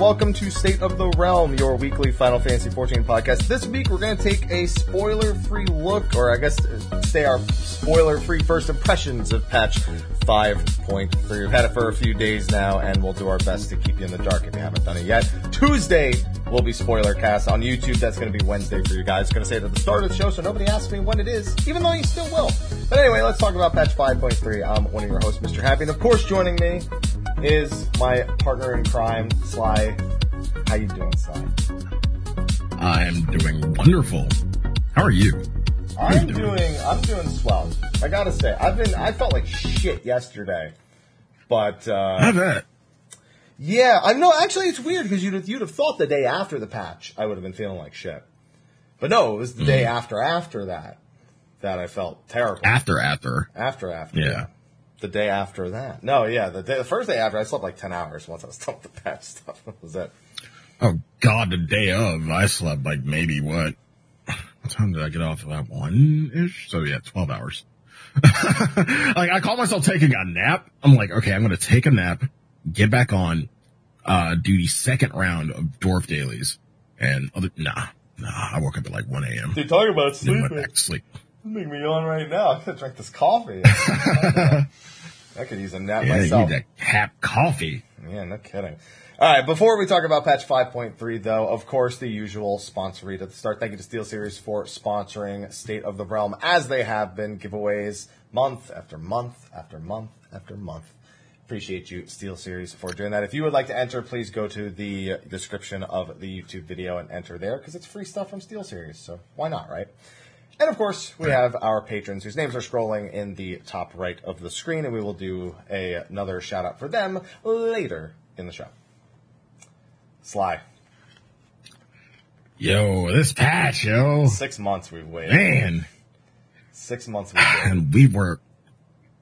Welcome to State of the Realm, your weekly Final Fantasy XIV podcast. This week, we're going to take a spoiler-free look, or I guess say our spoiler-free first impressions of patch 5.3. We've had it for a few days now, and we'll do our best to keep you in the dark if you haven't done it yet. Tuesday will be spoiler cast on YouTube. That's going to be Wednesday for you guys. Going to say it at the start of the show, so nobody asks me when it is, even though you still will. But anyway, let's talk about patch 5.3. I'm one of your hosts, Mr. Happy, and of course, joining me is my partner in crime, Sly. How you doing, Sly? I am doing wonderful. How are you? How I'm you doing? I'm doing swell. I gotta say, I've been. I felt like shit yesterday, but uh, How that? yeah, I know. Actually, it's weird because you'd you'd have thought the day after the patch I would have been feeling like shit, but no, it was the day after after that that I felt terrible. After, after. After after, Yeah. The day after that. No, yeah, the day, the first day after I slept like ten hours once I was done with the patch stuff. That was it. Oh God, the day of, I slept like maybe what? What time did I get off? About one ish. So yeah, twelve hours. like I call myself taking a nap. I'm like, okay, I'm gonna take a nap, get back on, uh, do the second round of dwarf dailies, and other nah, nah. I woke up at like one a.m. Dude, talking about Then went back to sleep. Make me on right now. I could drink this coffee. I could use a nap Yeah, you myself. need that cap coffee. Yeah, no kidding. All right, before we talk about patch 5.3, though, of course, the usual sponsor read at the start. Thank you to Steel Series for sponsoring State of the Realm, as they have been giveaways month after month after month after month. Appreciate you, Steel Series, for doing that. If you would like to enter, please go to the description of the YouTube video and enter there, because it's free stuff from Steel Series, so why not, right? And of course, we have our patrons whose names are scrolling in the top right of the screen, and we will do a, another shout out for them later in the show. Sly, Yo, this patch, yo, six months we've waited. man. Six months we've waited. and we were,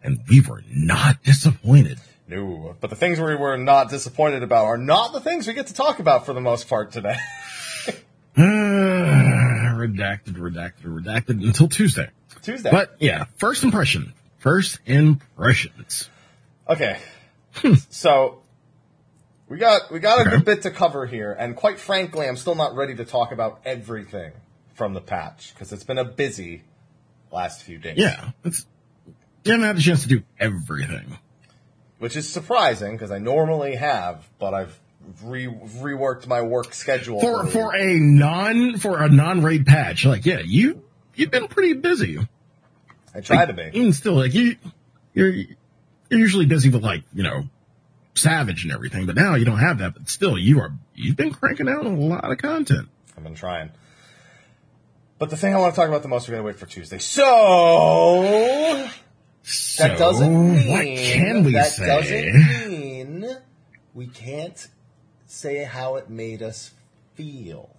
and we were not disappointed. No, but the things we were not disappointed about are not the things we get to talk about for the most part today. redacted, redacted, redacted until Tuesday. Tuesday. But yeah, first impression, first impressions. Okay. Hmm. so we got we got a Okay. good bit to cover here, and quite frankly, I'm still not ready to talk about everything from the patch because it's been a busy last few days. Yeah, it's, you haven't had a chance to do everything. which is surprising because I normally have, but I've re- reworked my work schedule For, for a non, for a non-raid patch, like, yeah, you, you've been pretty busy. I try to be. Even still, like, you, you're, you're usually busy with like, you know, Savage and everything, but now you don't have that, but still, you are, you've been cranking out a lot of content. I've been trying. But the thing I want to talk about the most, we're going to wait for Tuesday. So So, that doesn't mean what can we that say? doesn't mean we can't say how it made us feel.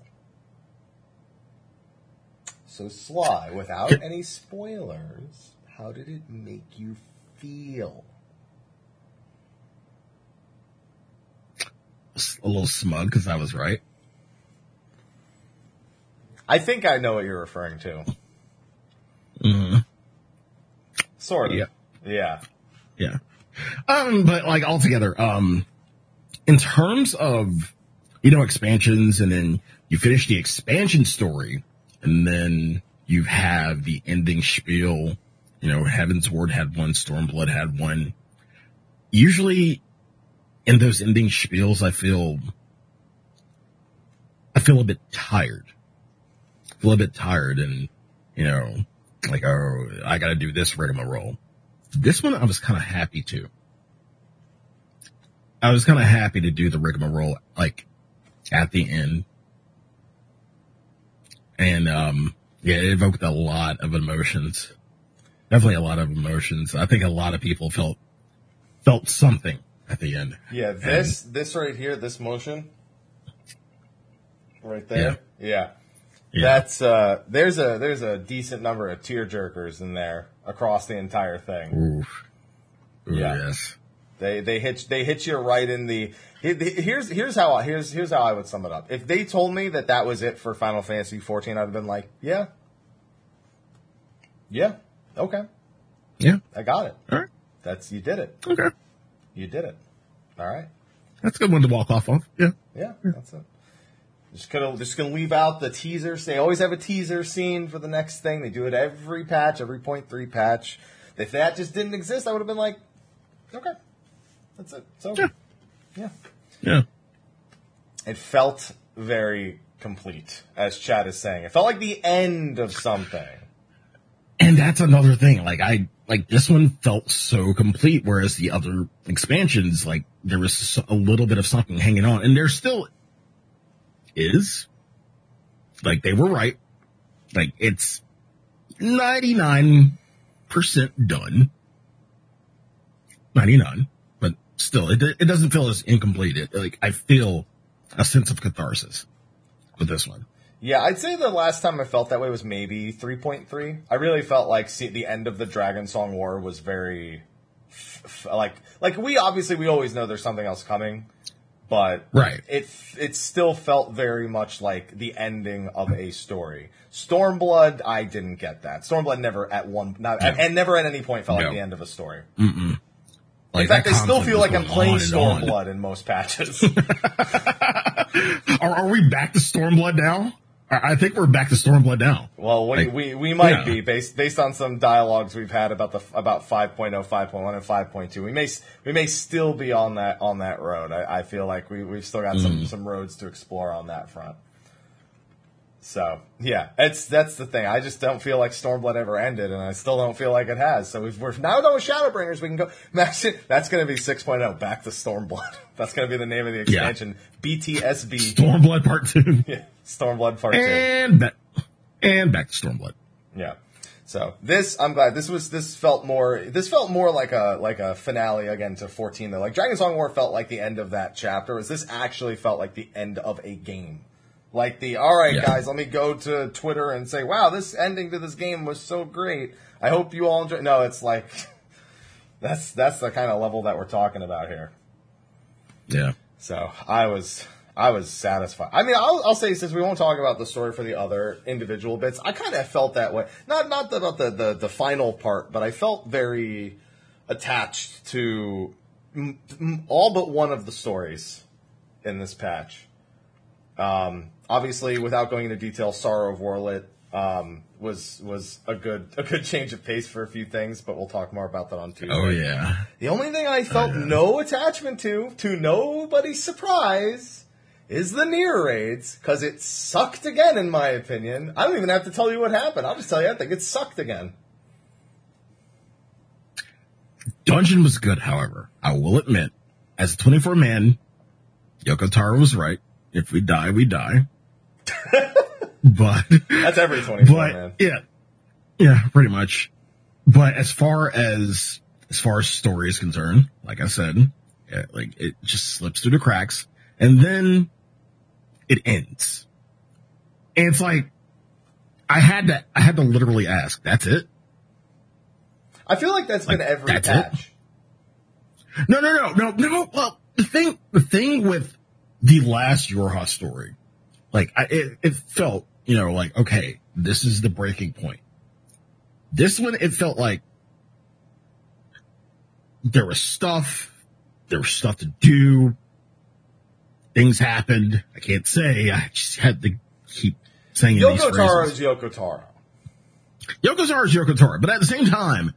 So Sly, without any spoilers, how did it make you feel? a little smug because I was right. I think I know what you're referring to. Mm-hmm. Sort of. Yeah. Yeah. Yeah. Um, but like altogether, um, in terms of, you know, expansions and then you finish the expansion story and then you have the ending spiel, you know, Heavensward had one, Stormblood had one. Usually in those ending spiels, I feel, I feel a bit tired. I feel a bit tired and, you know, like, oh, I gotta do this rigmarole. This one I was kind of happy to. I was kind of happy to do the rigmarole like at the end. And um yeah, it evoked a lot of emotions. Definitely a lot of emotions. I think a lot of people felt felt something at the end. Yeah, this this right here, this motion, right there. Yeah, Yeah. that's uh, there's a there's a decent number of tear jerkers in there across the entire thing. Oof. Ooh, Yeah. yes. They they hit they hit you right in the. he- he- Here's here's how I, here's here's how I would sum it up. If they told me that that was it for Final Fantasy 14, I'd have been like, yeah, yeah, okay, Yeah. I got it. All right. That's you did it. Okay. You did it. All right. That's a good one to walk off of. Yeah. Yeah, that's it. Just gonna just gonna leave out the teasers. They always have a teaser scene for the next thing. They do it every patch, every point three patch. If that just didn't exist, I would have been like, okay, that's it. So Yeah. yeah, Yeah. it felt very complete, as Chad is saying. It felt like the end of something. And that's another thing. Like I, like this one felt so complete, whereas the other expansions, like there was a little bit of something hanging on and there still is. Like they were right. Like it's 99% done. 99, but still it, it doesn't feel as incomplete. It, like I feel a sense of catharsis with this one. Yeah, I'd say the last time I felt that way was maybe 3.3. I really felt like see, the end of the Dragon Song War was very f- f- like like we obviously we always know there's something else coming, but Right. it it still felt very much like the ending of a story. Stormblood, I didn't get that. Stormblood never at one not No. and never at any point felt like the end of a story. Like In fact, I still feel like I'm playing on and on. Stormblood in most patches. Are, are we back to Stormblood now? I I think we're back to Stormblood now. Well, we, Like, we, we might yeah. be based based on some dialogues we've had about the about 5.0, 5.1, and 5.2. We may we may still be on that on that road. I, I feel like we we've still got Mm. some some roads to explore on that front. So yeah, it's that's the thing. I just don't feel like Stormblood ever ended, and I still don't feel like it has. So we've, we're now done with Shadowbringers. We can go. Imagine that's going to be 6.0. Back to Stormblood. That's going to be the name of the Yeah. expansion. BTSB. Stormblood Part Two, Yeah, Stormblood Part Two. and back, and back to Stormblood. Yeah. So this, I'm glad this was this felt more this felt more like a like a finale again to 14 though. Like Dragon Song War felt like the end of that chapter. Is this actually felt like the end of a game. Like the all right Yeah. guys, let me go to Twitter and say, wow, this ending to this game was so great. I hope you all enjoy. No, it's like that's that's the kind of level that we're talking about here. Yeah, So I was I was satisfied. I mean, I'll, I'll say since we won't talk about the story for the other individual bits, I kind of felt that way. Not not about the, the the final part, but I felt very attached to m- m- all but one of the stories in this patch. Um, obviously, without going into detail, Sorrow of Werlyt um, was was a good a good change of pace for a few things, but we'll talk more about that on Tuesday. oh yeah, The only thing I felt no attachment to, to nobody's surprise, is the Nier raids, because it sucked again, in my opinion. I don't even have to tell you what happened. I'll just tell you I think it sucked again. Dungeon was good. However, I will admit, as a 24 man, Yoko Taro was right. If we die, we die. but That's every 24, but man. yeah, yeah, pretty much. But as far as as far as story is concerned, like I said, yeah, like it just slips through the cracks, and then it ends. And it's like I had to I had to literally ask, "That's it?" I feel like that's been Like, every that's it? No, no, no, no, no. Well, the thing the thing with the last Yorha story, like I, it, it felt, you know, like okay, this is the breaking point. This one, it felt like there was stuff, there was stuff to do. Things happened. I can't say. I just had to keep saying these Yoko Taro phrases. is Yoko Taro. Yoko Taro is Yoko Taro, but at the same time,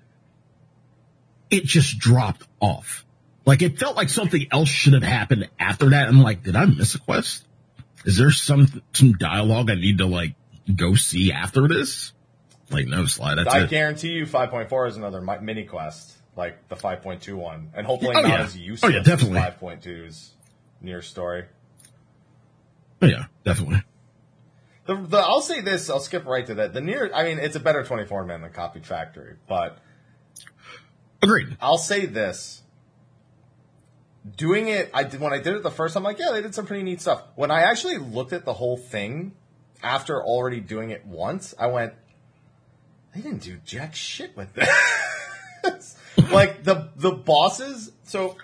it just dropped off. Like it felt like something else should have happened after that. I'm like, did I miss a quest? Is there some some dialogue I need to like go see after this? Like no slide. That's I it. guarantee you 5.4 is another mini quest, like the 5.2 one. And hopefully Oh, not yeah. as useless Oh, yeah, definitely. as 5.2's Nier story. Oh, yeah, definitely. The, the, I'll say this. I'll skip right to that. The Nier. I mean, it's a better 24 man than Copied Factory, but Agreed. I'll say this. Doing it, I did when I did it the first time. Like, yeah, they did some pretty neat stuff. When I actually looked at the whole thing after already doing it once, I went, they didn't do jack shit with this. like the the bosses. So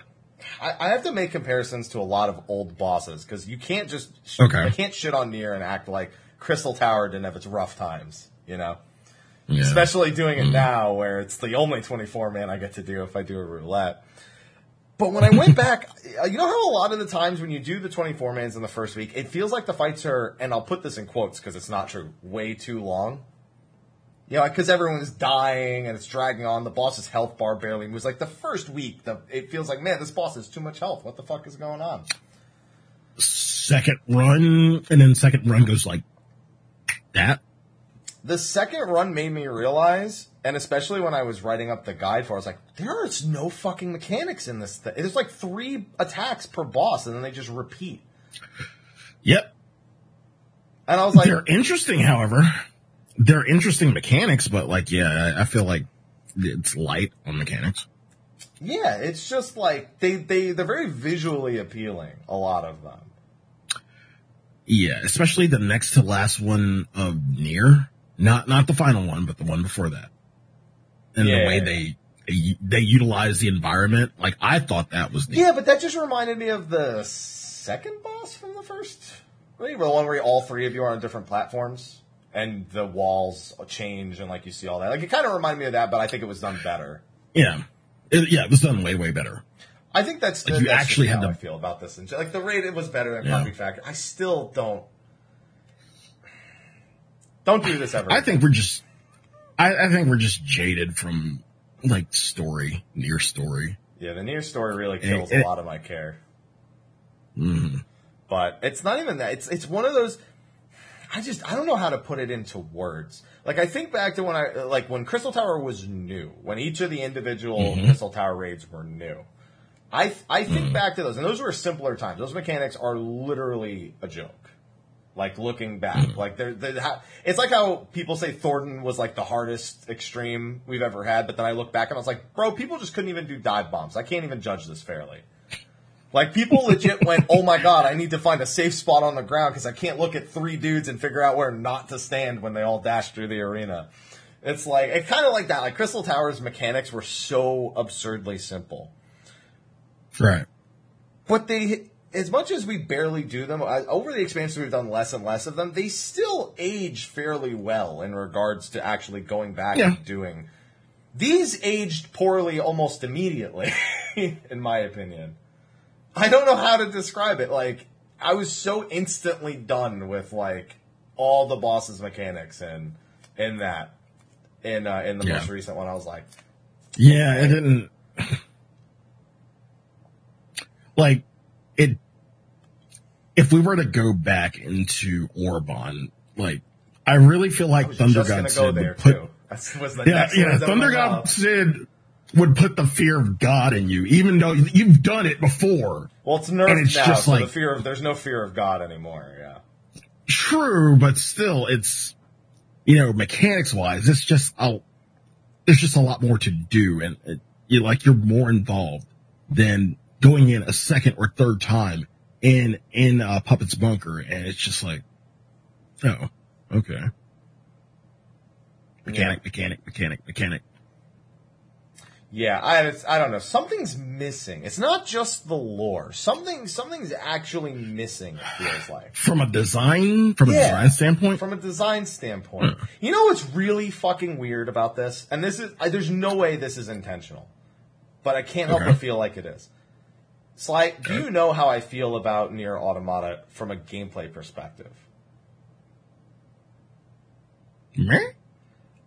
I, I have to make comparisons to a lot of old bosses because you can't just sh- Okay. I can't shit on Nier and act like Crystal Tower didn't have its rough times. You know. Yeah. Especially doing it mm-hmm. now where it's the only 24 man I get to do if I do a roulette. But when I went back, uh, you know how a lot of the times when you do the 24 mans in the first week, it feels like the fights are, and I'll put this in quotes because it's not true, way too long. You know, because everyone's dying and it's dragging on. The boss's health bar barely moves. Like the first week, the, it feels like, man, this boss has too much health. What the fuck is going on? Second run, and then second run goes like that. The second run made me realize, and especially when I was writing up the guide for, it, I was like, there is no fucking mechanics in this. Thing. There's like three attacks per boss, and then they just repeat. Yep. And I was like, They're interesting, however. They're interesting mechanics, but like, yeah, I- I feel like it's light on mechanics. yeah, it's just like they they they're very visually appealing. A lot of them. Yeah, especially the next to last one of Nier. Not not the final one, but the one before that. And Yeah. the way they they utilize the environment, like I thought that was neat. Yeah, but that just reminded me of the second boss from the first. Maybe the one where all three of you are on different platforms and the walls change and like you see all that. Like it kind of reminded me of that, but I think it was done better. Yeah. It, yeah, it was done way, way better. I think that's Like, you that's actually had how to- I feel about this. And like the rate, it was better than Yeah. Copied Factory. I still don't. Don't do this ever. I think we're just, I, I think we're just jaded from like story, Nier story. Yeah, the Nier story really kills it- a lot of my care. Mhm. But it's not even that. It's it's one of those. I just I don't know how to put it into words. Like I think back to when I like when Crystal Tower was new, when each of the individual Mm-hmm. Crystal Tower raids were new. I I think back to those, and those were simpler times. Those mechanics are literally a joke. Like looking back, Mm-hmm. like they're, they're ha- it's like how people say Thordan was like the hardest extreme we've ever had, but then I look back and I was like, bro, people just couldn't even do dive bombs. I can't even judge this fairly. Like people legit went, "Oh my god, I need to find a safe spot on the ground because I can't look at three dudes and figure out where not to stand when they all dash through the arena." It's like it kind of like that. Like Crystal Towers mechanics were so absurdly simple, Right. but they, as much as we barely do them I- over the expansion, we've done less and less of them. They still age fairly well in regards to actually going back Yeah. and doing. These aged poorly almost immediately, in my opinion. I don't know how to describe it. Like, I was so instantly done with like all the boss's mechanics and in that in uh, in the Yeah. most recent one. I was like, Yeah, it didn't. Like, it. If we were to go back into Orbonne, like, I really feel like Thunder God Sid would put. the Yeah, yeah, words out of Thunder God. Sid would put the fear of God in you, even though you've done it before. Well, it's nerfed and it's now, just so the like- fear of there's no fear of God anymore. Yeah. True, but still, it's you know mechanics wise, it's just a there's just a lot more to do, and it, you like you're more involved than going in a second or third time in in uh, Puppet's bunker, and it's just like, oh, okay, mechanic, mechanic, mechanic, mechanic. Yeah, I it's- I don't know. Something's missing. It's not just the lore. Something something's actually missing. It feels like From a design, from a design standpoint, from a design standpoint. You know what's really fucking weird about this? And this is I, there's no way this is intentional, but I can't help Okay. but feel like it is. Sly, do you know how I feel about Nier Automata from a gameplay perspective? Meh?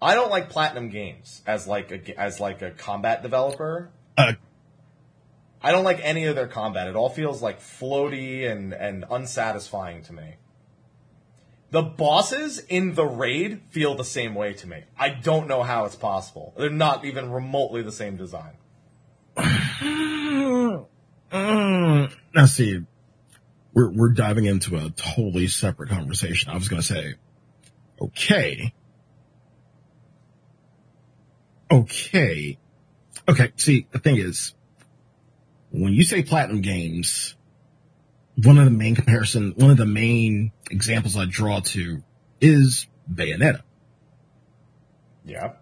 I don't like Platinum Games as like a as like a combat developer. uh, I don't like any of their combat. It all feels like floaty and, and unsatisfying to me. The bosses in the raid feel the same way to me. I don't know how it's possible. They're not even remotely the same design. Mm, now see, we're we're diving into a totally separate conversation. I was going to say, okay, okay, okay. See, the thing is, when you say platinum games, one of the main comparison, one of the main examples I draw to is Bayonetta. Yeah.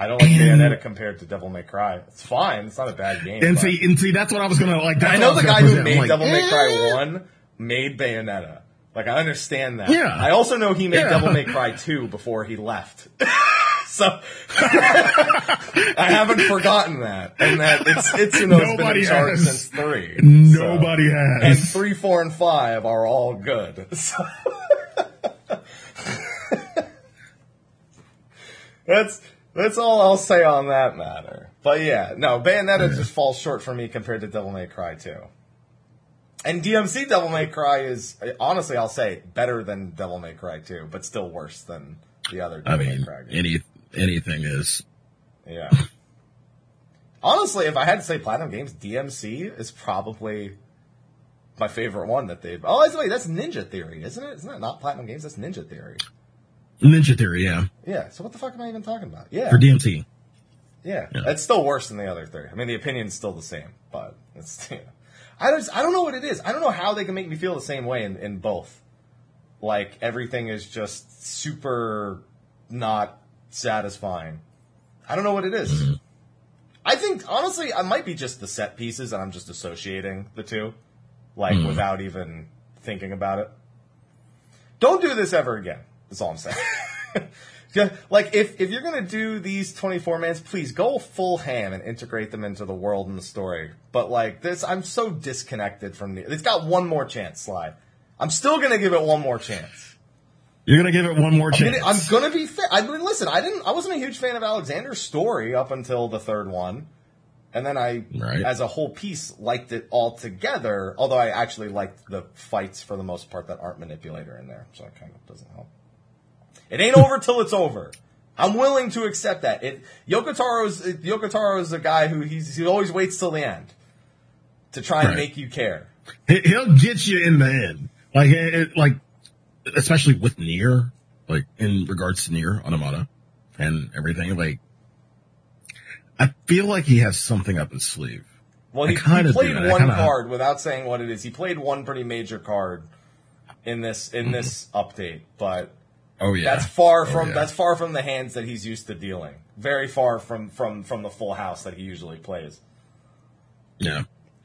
I don't like And- Bayonetta compared to Devil May Cry. It's fine. It's not a bad game. And but- see, and see, that's what I was gonna like. I know the guy who made like, Devil May eh. Cry 1 made Bayonetta. Like, I understand that. Yeah. I also know he made Yeah. Devil May Cry 2 before he left. so I haven't forgotten that, and that it's Itsuno's been Nobody in charge since three. Nobody So- has. and three, four, and five are all good. So that's that's all I'll say on that matter. But yeah, no, Bayonetta just falls short for me compared to Devil May Cry 2. And DMC Devil May Cry is honestly, I'll say, better than Devil May Cry 2, but still worse than the other I Devil May mean, Cry games. any anything is. Yeah. Honestly, if I had to say Platinum Games, DMC is probably my favorite one that they've. Oh, that's- wait, that's Ninja Theory, isn't it? Isn't that not Platinum Games? That's Ninja Theory. Ninja Theory, yeah, Yeah. So what the fuck am I even talking about? Yeah. for DMC. Yeah, Yeah. it's still worse than the other three. I mean, the opinion's still the same, but it's. You know, I just I don't know what it is. I don't know how they can make me feel the same way in, in both. Like everything is just super not satisfying. I don't know what it is. Mm-hmm. I think honestly, I might be just the set pieces, and I'm just associating the two, like mm-hmm. without even thinking about it. Don't do this ever again. That's all I'm saying. Like if, if you're gonna do these 24 mans, please go full ham and integrate them into the world and the story. But like this, I'm so disconnected from the. It's got one more chance, Sly. I'm still gonna give it one more chance. You're gonna give it one more chance. gonna, I'm gonna be fair. I mean, listen, I didn't. I wasn't a huge fan of Alexander's story up until the third one, and then I, Right. as a whole piece, liked it all together. Although I actually liked the fights for the most part that aren't manipulator in there, so it kind of doesn't help. It ain't over till it's over. I'm willing to accept that. It Yokotaro's Yokotaro's a guy who he's he always waits till the end to try and Right. make you care. He- He'll get you in the end, like it, like especially with Nier, like in regards to Nier Automata and everything. Like, I feel like he has something up his sleeve. Well, he, he played one kinda- card without saying what it is. He played one pretty major card in this in this mm-hmm. update, but Oh yeah, that's far Oh, from yeah. that's far from the hands that he's used to dealing. Very far from from from the full house that he usually plays. yeah.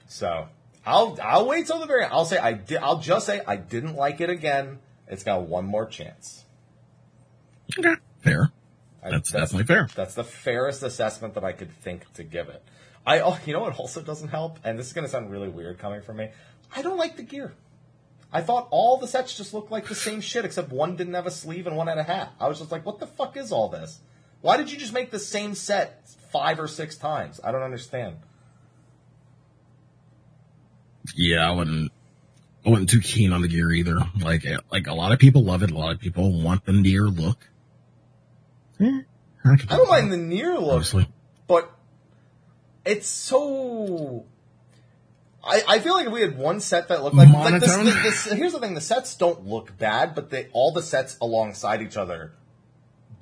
So I'll I'll wait till the very. I'll say I did. I'll just say I didn't like it again. It's got one more chance. Okay, fair. I- That's definitely fair. That's the fairest assessment that I could think to give it. I, oh, you know what also doesn't help, and this is going to sound really weird coming from me. I don't like the gear. I thought all the sets just looked like the same shit, except one didn't have a sleeve and one had a hat. I was just like, what the fuck is all this? Why did you just make the same set five or six times? I don't understand. Yeah, I wasn't. I wasn't too keen on the gear either. Like, eh, like a lot of people love it. A lot of people want the Nier look. Eh, I, I don't mind the Nier look, honestly. but it's so. I, I feel like if we had one set that looked like, like this, this, this, here's the thing: the sets don't look bad, but they all the sets alongside each other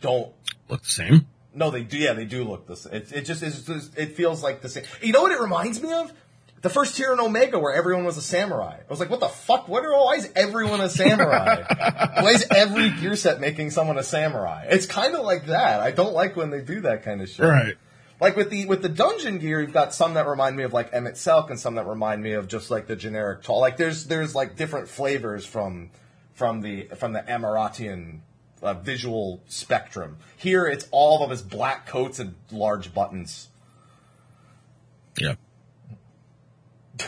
don't. Look the same. No, they do. Yeah, they do look the same. It, it just is. It feels like the same. You know what it reminds me of? The first tier in Omega, where everyone was a samurai. I was like, what the fuck? What are? Why is everyone a samurai? why is every gear set making someone a samurai? It's kind of like that. I don't like when they do that kind of shit. Right. Like with the with the dungeon gear, you've got some that remind me of like Emet-Selch, and some that remind me of just like the generic tall. Like there's there's like different flavors from from the from the Amaurotine uh, visual spectrum. Here, it's all of his black coats and large buttons. Yeah.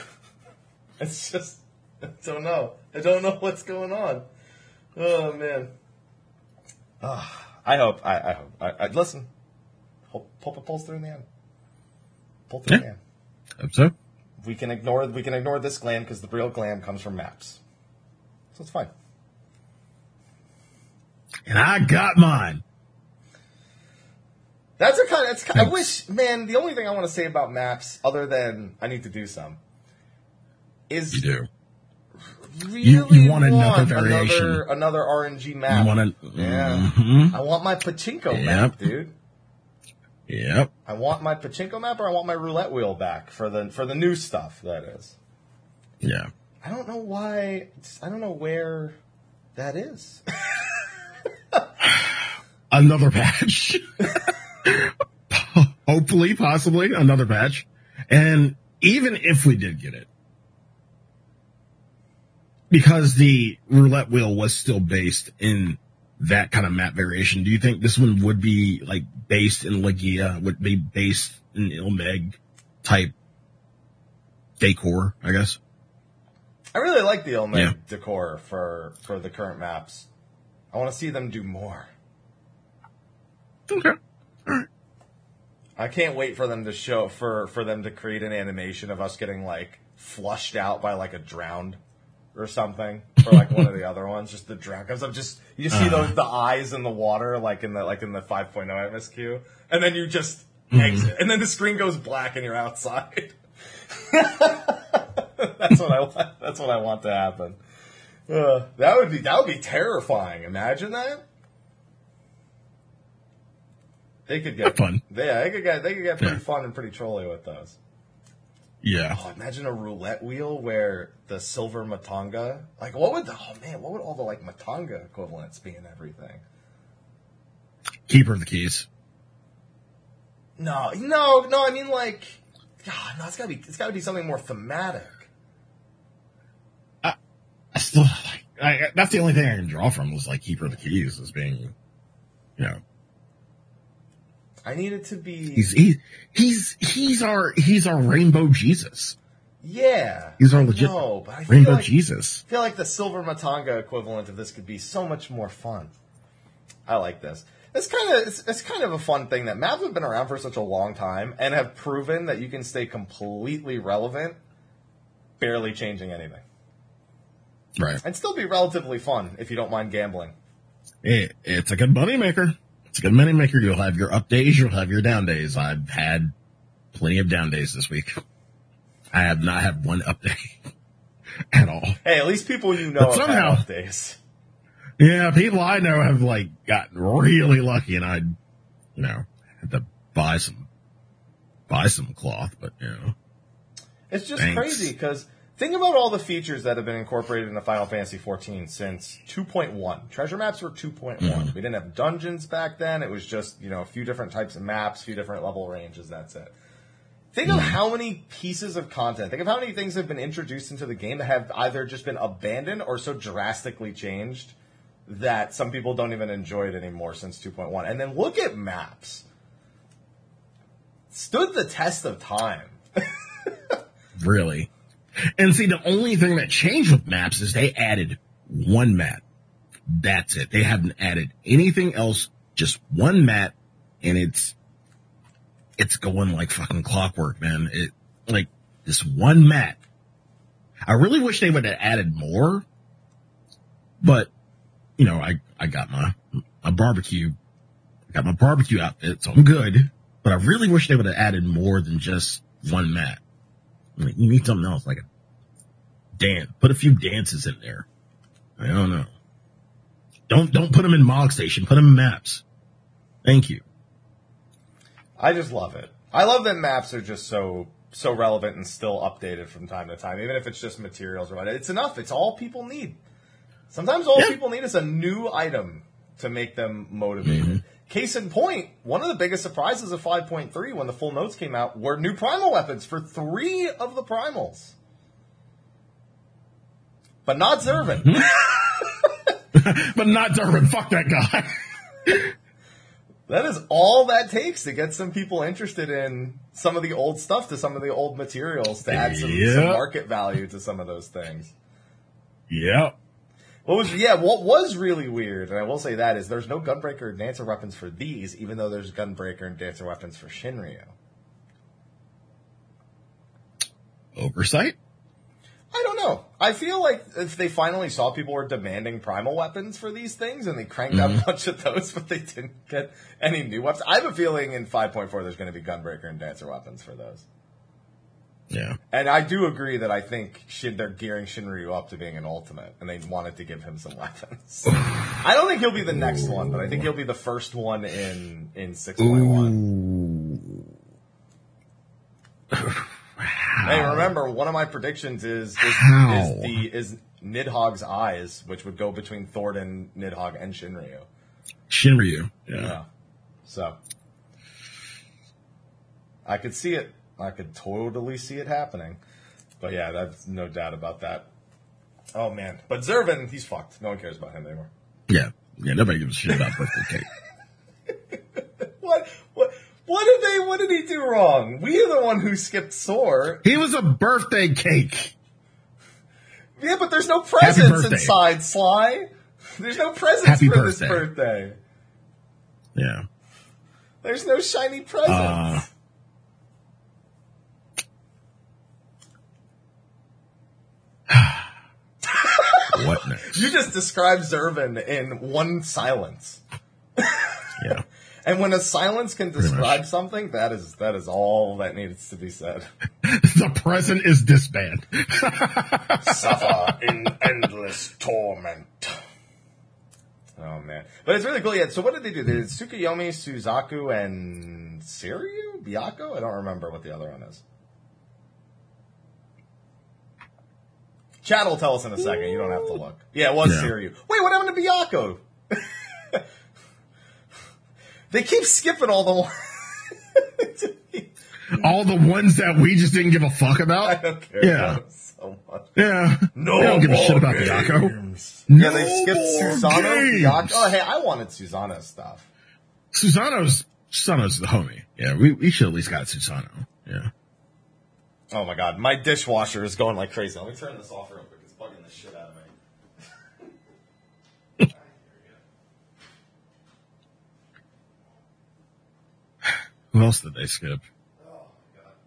It's just I don't know. I don't know what's going on. Oh man. Ah, I hope. I, I hope. I, I listen. Hope it pulls through in the end. Pull through in the Yeah. end. Hope so. we can ignore we can ignore this glam because the real glam comes from maps. So it's fine. And I got mine. That's a kind of. It's kind, I wish, man. The only thing I want to say about maps, other than I need to do some, is You do. really You- you want another variation. another, another RNG map. You want to? yeah. Mhm. I want my pachinko Yep. map, dude. Yep. I want my pachinko map, or I want my roulette wheel back for the for the new stuff. That is. Yeah. I don't know why. I don't know where that is. Another patch. Hopefully, possibly another patch. And even if we did get it, because the roulette wheel was still based in that kind of map variation. Do you think this one would be like based in Legia, would be based in Il Mheg type decor, I guess? I really like the Il Mheg Yeah. decor for for the current maps. I want to see them do more. Okay. I can't wait for them to show for for them to create an animation of us getting like flushed out by like a drowned or something or like one of the other ones just the drown because I'm just you see those the eyes in the water like in the like in the 5.0 MSQ and then you just exit and then the screen goes black and you're outside. that's what I want. That's what I want to happen. Uh, that would be that would be terrifying. Imagine that. They could get Fun. Yeah, they could get they could get pretty Yeah. fun and pretty trolly with those. Yeah. Oh, imagine a roulette wheel where the silver matanga, like what would the oh man, what would all the like matanga equivalents be and everything? Keeper of the keys. No, no, no. I mean like, God, no, it's gotta be it's gotta be something more thematic. I still like, I, that's the only thing I can draw from was like Keeper of the keys as being, you know, I need it to be he's, he, he's, he's our, he's our rainbow Jesus. yeah. He's our legit No, but I rainbow like, Jesus. I feel like the silver matanga equivalent of this could be so much more fun. I like this. It's kind of it's, it's kind of a fun thing that maps have been around for such a long time and have proven that you can stay completely relevant, barely changing anything, Right. and still be relatively fun if you don't mind gambling. It, it's a good money maker. It's a good money maker. You'll have your up days. You'll have your down days. I've had plenty of down days this week. I have not had one up day at all. Hey, at least people you know But have somehow- had off days. Yeah, people I know have like gotten really lucky and I, you know, had to buy some, buy some cloth, but you know, It's just Thanks. crazy because think about all the features that have been incorporated into Final Fantasy XIV since 2.1. Treasure maps were 2.1. We didn't have dungeons back then. It was just, you know, a few different types of maps, a few different level ranges. That's it. Think of mm. how many pieces of content, think of how many things have been introduced into the game that have either just been abandoned or so drastically changed that some people don't even enjoy it anymore since 2.1. And then look at maps. Stood the test of time. really. And see, the only thing that changed with maps is they added one map. That's it. They haven't added anything else, just one map and it's, it's going like fucking clockwork, man. It, like this one map. I really wish they would have added more, but you know, I, I got my, my barbecue, I got my barbecue outfit, so I'm good. But I really wish they would have added more than just one map. I mean, you need something else, like a dance. Put a few dances in there. I don't know. Don't don't put them in Mog Station. Put them in maps. Thank you. I just love it. I love that maps are just so so relevant and still updated from time to time, even if it's just materials or whatever. It's enough. It's all people need. Sometimes all Yeah. people need is a new item to make them motivated. Mm-hmm. Case in point, one of the biggest surprises of 5.3 when the full notes came out were new primal weapons for three of the primals. But not Zurvan. But not Durbin. Fuck that guy. That is all that takes to get some people interested in some of the old stuff to some of the old materials to add some, some market value to some of those things. yep. What was yeah? What was really weird, and I will say that is there's no gunbreaker and dancer weapons for these, even though there's gunbreaker and dancer weapons for Shinryu. Oversight. I don't know. I feel like if they finally saw people were demanding primal weapons for these things, and they cranked out mm-hmm. a bunch of those, but they didn't get any new weapons. I have a feeling in 5.4 there's going to be gunbreaker and dancer weapons for those. Yeah. And I do agree that I think Shin, they're gearing Shinryu up to being an ultimate, and they wanted to give him some weapons. I don't think he'll be the next one, but I think he'll be the first one in in six point one. Hey, remember one of my predictions is is, is the is Nidhogg's eyes, which would go between Thordan, Nidhogg, and Shinryu. Shinryu. Yeah. Yeah. So I could see it. I could totally see it happening. But yeah, that's no doubt about that. Oh man. But Zurvan, he's fucked. No one cares about him anymore. Yeah. Yeah, nobody gives a shit about birthday cake. What? What? What did they? What did he do wrong? We are the one who skipped sore. He was a birthday cake. Yeah, but there's no presents inside Sly. There's no presents Happy for this birthday. birthday. Yeah. There's no shiny presents. Uh, what next? you just described Zurvan in one silence. Yeah. And when a silence can describe something, that is that is all that needs to be said. the present is disband. Suffer in endless torment. Oh man, but it's really cool. Yeah. So what did they do? They did Tsukuyomi, Suzaku, and Seiryu, Byakko. I don't remember what the other one is. Chad will tell us in a second. You don't have to look. Yeah, it was Yeah. Seiryu. Wait, what happened to Byakko? they keep skipping all the ones. All the ones that we just didn't give a fuck I about. don't care Yeah. about so much. Yeah. No they don't give a shit about games. Byakko. Yeah, they skipped more Susano, games. Oh, hey, I wanted Susano's stuff. Susano's Susano's the homie. Yeah, we, we should at least got Susano. Yeah. Oh my god, my dishwasher is going like crazy. Let me turn this off real quick. It's bugging the shit out of me. Who else did they skip?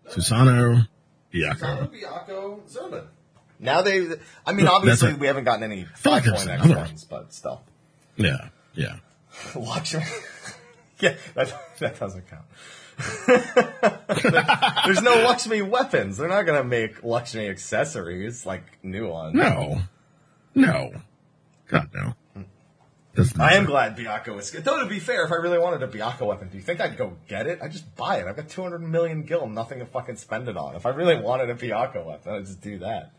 Susano, Byakko. Susano, Byakko, Zurvan. Now they, I mean, obviously a- we haven't gotten any feel like five there's point X another- ones, but still. Yeah, yeah. Lakshmi. yeah, that, that doesn't count. There's no Lakshmi weapons. They're not gonna make Lakshmi accessories like new ones. No, no, God no. I am glad Byakko is good. Though to be fair, if I really wanted a Byakko weapon, do you think I'd go get it? I'd just buy it. I've got 200 million gil, nothing to fucking spend it on. If I really wanted a Byakko weapon, I'd just do that.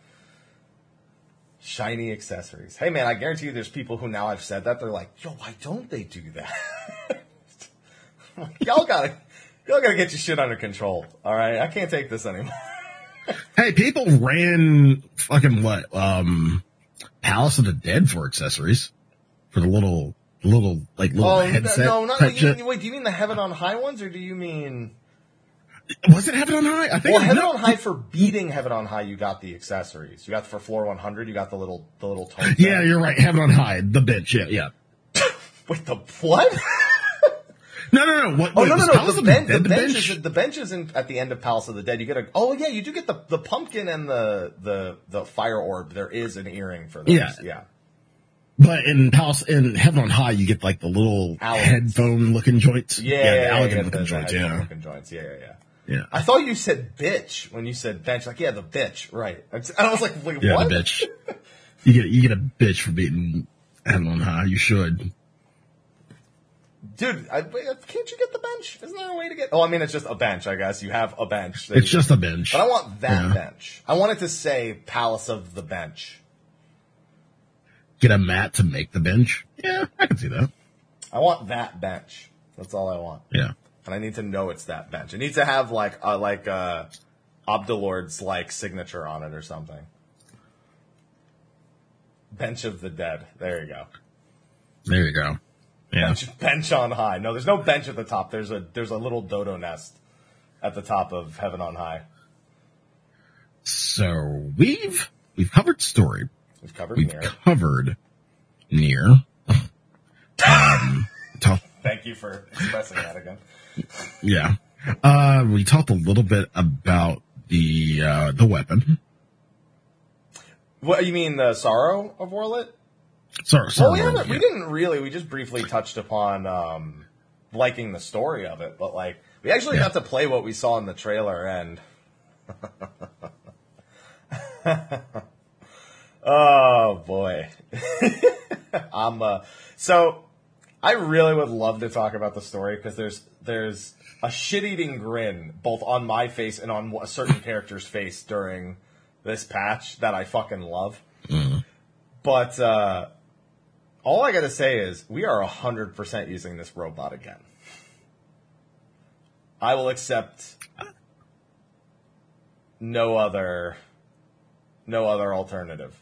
Shiny accessories. Hey man, I guarantee you there's people who now I've said that, they're like, yo, why don't they do that? Like, y'all gotta, y'all gotta get your shit under control. Alright? I can't take this anymore. Hey, people ran fucking what? Um, Palace of the Dead for accessories for the little, little like little Oh, headset. no, not, shit. you, wait, do you mean the Heaven on High ones, or do you mean... Was it Heaven on High? I think. Well, Heaven on High for beating Heaven on High, you got the accessories. You got for floor 100, you got the little the little tone. Yeah, you're right. Heaven on High, the bitch. Yeah, yeah. Wait, the what? No, no, no. What, Oh wait, no, no, no. The, ben- the, Dead bench, is the bench is in, at the end of Palace of the Dead. You get a. Oh yeah, you do get the the pumpkin and the the the fire orb. There is an earring for those. Yeah. yeah. But in Palace, in Heaven on High, you get like the little Owls. headphone looking joints. Yeah, the yeah, yeah, yeah, looking the- joints. Yeah, looking joints. Yeah, yeah, yeah. yeah. I thought you said bitch when you said bench. Like, yeah, the bitch, right? And I was like, wait, Yeah, what? the bitch. You get you get a bitch for beating Heaven on High. You should. Dude, I, can't you get the bench? Isn't there a way to get? Oh, I mean, it's just a bench. I guess you have a bench. It's just a bench. But I want that Yeah. bench. I want it to say Palace of the Bench. Get a mat to make the bench. Yeah, I can see that. I want that bench. That's all I want. Yeah. And I need to know it's that bench. It needs to have like a like uh, a Obdalord's like signature on it or something. Bench of the Dead. There you go. There you go. Yeah. Bench, bench on high. No, there's no bench at the top. There's a there's a little dodo nest at the top of Heaven on High. So we've we've covered story. We've covered We've mirror. covered Nier. Um, talk, Thank you for expressing that again. yeah. Uh, we talked a little bit about the uh, the weapon. What you mean the sorrow of Werlyt? Sorry, Well, sorry. we haven't. yeah. We didn't really. We just briefly touched upon um, liking the story of it, but like we actually Yeah. got to play what we saw in the trailer, and oh boy, I'm uh, so I really would love to talk about the story because there's there's a shit-eating grin both on my face and on a certain character's face during this patch that I fucking love. But uh, all I gotta say is we are hundred percent using this robot again. I will accept no other no other alternative.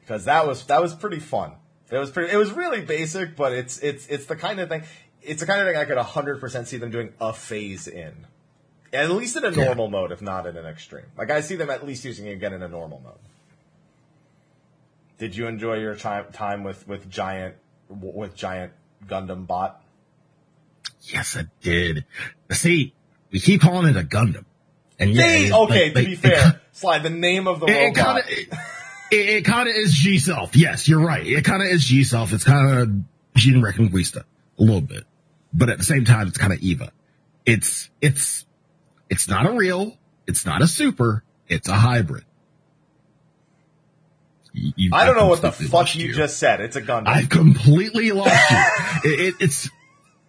because that was that was pretty fun. It was pretty. It was really basic, but it's it's it's the kind of thing. It's the kind of thing I could hundred percent see them doing a phase in, at least in a Yeah. normal mode, if not in an extreme. Like I see them at least using it again in a normal mode. Did you enjoy your time time with with giant with giant Gundam bot? Yes, I did. See, we keep calling it a Gundam. And yeah, They- okay, like- to like, be fair, slide the name of the It, it robot. kind of it, it kind of is G Self. Yes, you're right. It kind of is G Self. It's kind of G Reconguista a little bit, but at the same time, it's kind of Eva. It's it's it's not a real. It's not a super. It's a hybrid. You- you- I don't know what the fuck lost you just said. It's a Gundam. I've completely lost you. It, it, it's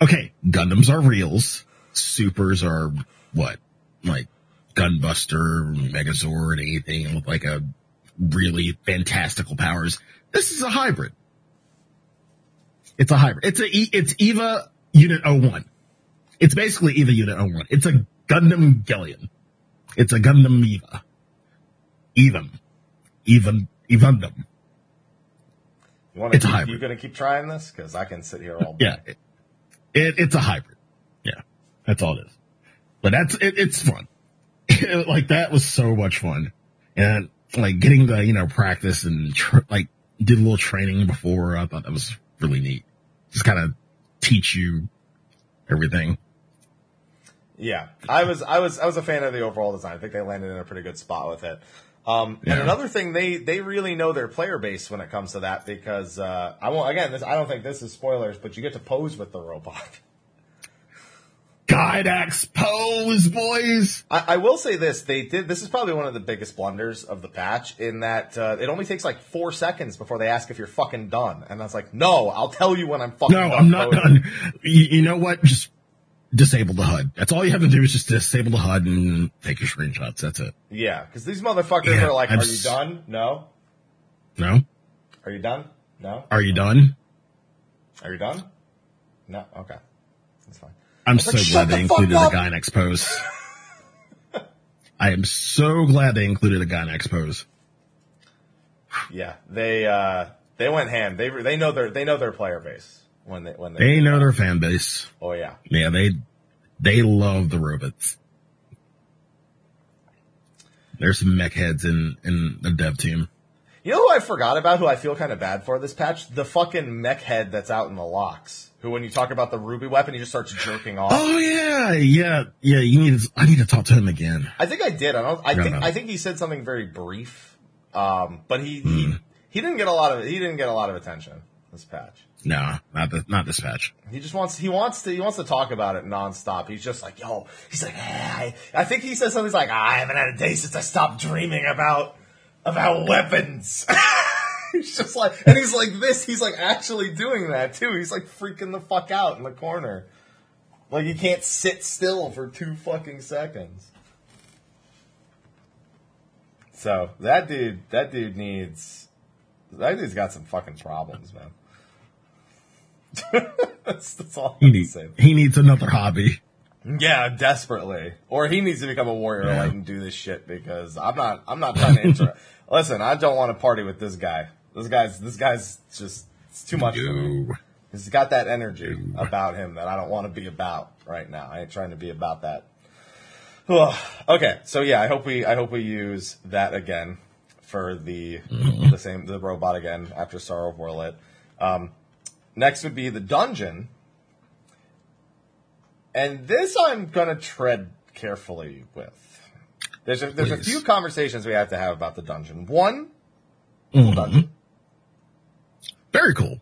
okay. Gundams are reals. Supers are what? Like Gunbuster, Megazord, anything with like a really fantastical powers. This is a hybrid. It's a hybrid. It's a it's Eva Unit 01. It's basically Eva Unit 01. It's a Gundam Galleon. It's a Gundam Eva. Even. Even. Evundum. you wanna it's a hybrid. You gonna keep trying this? Because I can sit here all day. Yeah, it, it, it's a hybrid. Yeah, that's all it is. But that's it, it's fun. like that was so much fun, and like getting the you know practice and tr- like did a little training before. I thought that was really neat. Just kind of teach you everything. Yeah, I was, I was, I was a fan of the overall design. I think they landed in a pretty good spot with it. Um, And another thing, they they really know their player base when it comes to that because uh, I won't again. This I don't think this is spoilers, but you get to pose with the robot. Gainax pose, boys. I, I will say this: they did. This is probably one of the biggest blunders of the patch in that uh, it only takes like four seconds before they ask if you're fucking done, and I was like, "No, I'll tell you when I'm fucking." No, done I'm not posing." done. You, you know what? Just disable the HUD. That's all you have to do is just disable the HUD and take your screenshots. That's it. Yeah, because these motherfuckers Yeah, are like, I'm "Are you s- done? No. No? Are you done? No. Are you done? Are you done? No. Okay, that's fine." I'm so like, glad they the included up!" a Gainax pose. I am so glad they included a Gainax pose. Yeah, they uh, they went ham. They they know their they know their player base when they when they. They know their fan base. oh yeah, Yeah, they they love the robots. There's some mech heads in in the dev team. you know who I forgot about? Who I feel kind of bad for this patch? The fucking mech head that's out in the locks. Who, when you talk about the ruby weapon, he just starts jerking off. Oh yeah, yeah, yeah. You need. To, I need to talk to him again. I think I did. I don't. I think I think he said something very brief. Um, but he, Hmm. he he didn't get a lot of he didn't get a lot of attention this patch. No, not the not this. He just wants he wants to he wants to talk about it nonstop. He's just like, yo, he's like, "Ah, I, I think he says something like, I haven't had a day since I stopped dreaming about about weapons. he's just like, and he's like this. He's like actually doing that too. He's like freaking the fuck out in the corner. Like you can't sit still for two fucking seconds. So that dude, that dude needs, that dude's got some fucking problems, man. that's, that's all He needs he needs another hobby. Yeah, desperately. Or he needs to become a warrior Yeah. light and do this shit because I'm not I'm not trying to inter- Listen, I don't want to party with this guy. This guy's this guy's just it's too much for me. No. He's got that energy about him that I don't want to be about right now. I ain't trying to be about that. Okay, so yeah, I hope we I hope we use that again for the the same the robot again after Sorrow of Werlyt. Um, next would be the dungeon, and this I'm gonna tread carefully with. There's a, there's a few conversations we have to have about the dungeon. One, Mhm. dungeon. Very cool.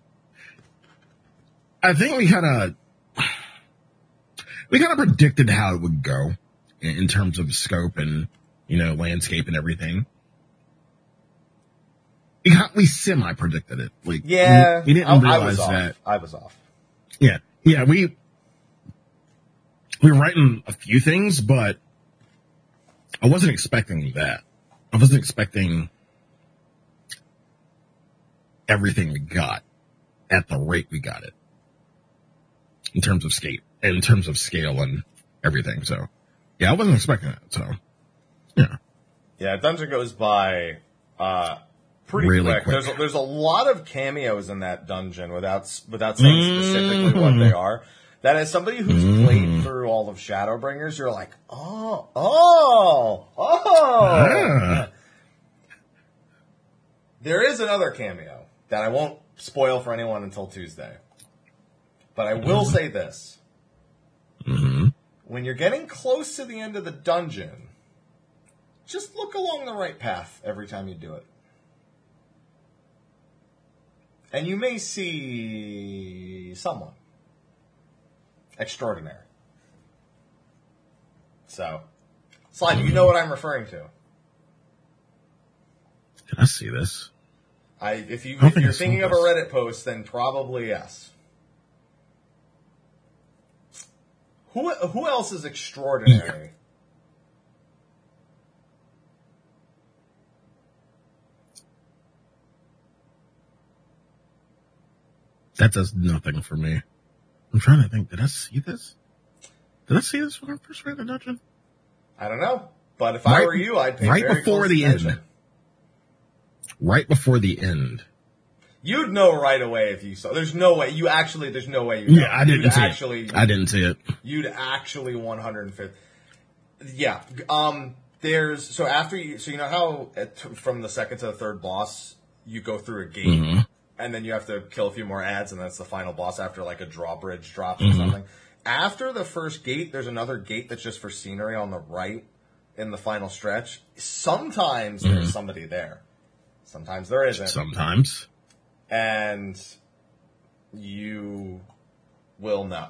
I think we kind of we kind of predicted how it would go in, in terms of scope and you know landscape and everything. We got, we semi predicted it. Like Yeah, we, we didn't I, I realize was off. that. I was off. Yeah, yeah, we we were writing a few things, but I wasn't expecting that. I wasn't expecting everything we got at the rate we got it in terms of skate, in terms of scale and everything. So, yeah, I wasn't expecting that. So, yeah, Yeah, dungeon goes by uh, pretty Really quick. quick. There's a, there's a lot of cameos in that dungeon without without saying specifically what they are. That as somebody who's played through all of Shadowbringers, you're like, oh, oh, oh. Ah. There is another cameo that I won't spoil for anyone until Tuesday. But I will say this. Mhm. When you're getting close to the end of the dungeon, just look along the right path every time you do it. And you may see someone extraordinary. So, Slide, you know what I'm referring to. Can I see this? I, if you if you're thinking of a. Reddit post, then probably yes. Who who else is extraordinary? That does nothing for me. I'm trying to think. Did I see this? Did I see this when I first read the dungeon? I don't know, but if I were you, I'd pay right before the attention. end. Right before the end. You'd know right away if you saw. There's no way you actually. There's no way you. Yeah, I didn't you'd see actually. it. I didn't see it. You'd actually 150. Yeah. Um. There's so after you. So you know how at, from the second to the third boss you go through a gate. Mhm. And then you have to kill a few more ads, and that's the final boss after like a drawbridge drops or Mm-hmm. something. After the first gate, there's another gate that's just for scenery on the right in the final stretch. Sometimes Mm-hmm. there's somebody there, sometimes there isn't, Sometimes. and you will know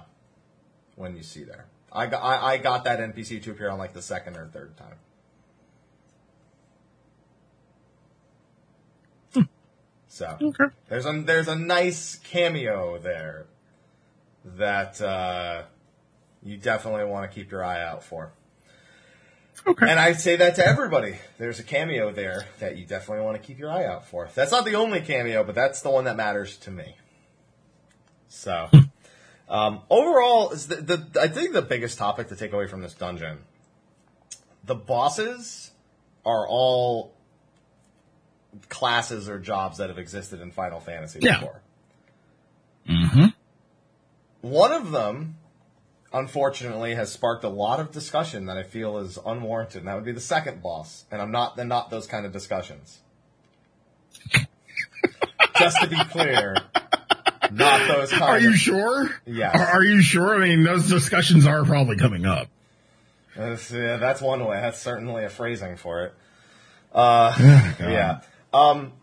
when you see there. I got I, I got that NPC to appear on like the second or third time. So Okay. there's a there's a nice cameo there that uh, you definitely want to keep your eye out for. Okay. And I say that to everybody. There's a cameo there that you definitely want to keep your eye out for. That's not the only cameo, but that's the one that matters to me. So, um, overall, is the, the I think the biggest topic to take away from this dungeon, the bosses are all classes or jobs that have existed in Final Fantasy Yeah. before. mm-hmm. One of them, unfortunately, has sparked a lot of discussion that I feel is unwarranted, and that would be the second boss. And I'm not, not those kind of discussions. Just to be clear, not those kind Are you of. sure? Yes. Are, are you sure? I mean, those discussions are probably coming up. That's, yeah, that's one way. That's certainly a phrasing for it. Uh, yeah. Um,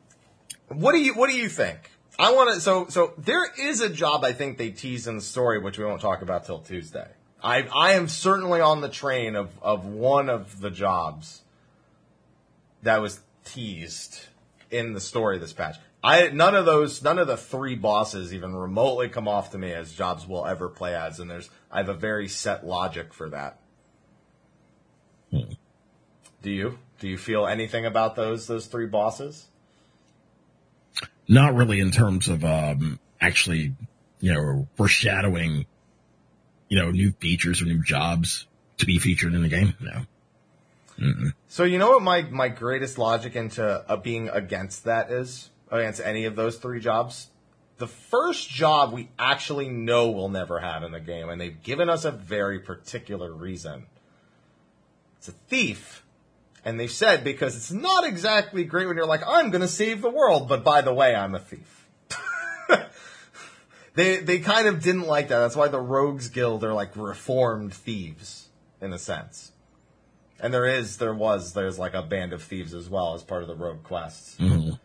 what do you What do you think? I want to. So so there is a job I think they tease in the story, which we won't talk about till Tuesday. I I am certainly on the train of of one of the jobs that was teased in the story this patch. I none of those none of the three bosses even remotely come off to me as jobs will ever play as, and there's I have a very set logic for that. Do you? Do you feel anything about those those three bosses? Not really in terms of um, actually, you know, foreshadowing, you know, new features or new jobs to be featured in the game. No. So you know what my my greatest logic into uh, being against that is against any of those three jobs. The first job we actually know we'll never have in the game, and they've given us a very particular reason. It's a thief. And they've said because it's not exactly great when you're like, I'm going to save the world, but by the way, I'm a thief. they they kind of didn't like that. That's why the Rogues Guild are like reformed thieves in a sense. And there is, there was, there's like a band of thieves as well as part of the Rogue quests. Mhm.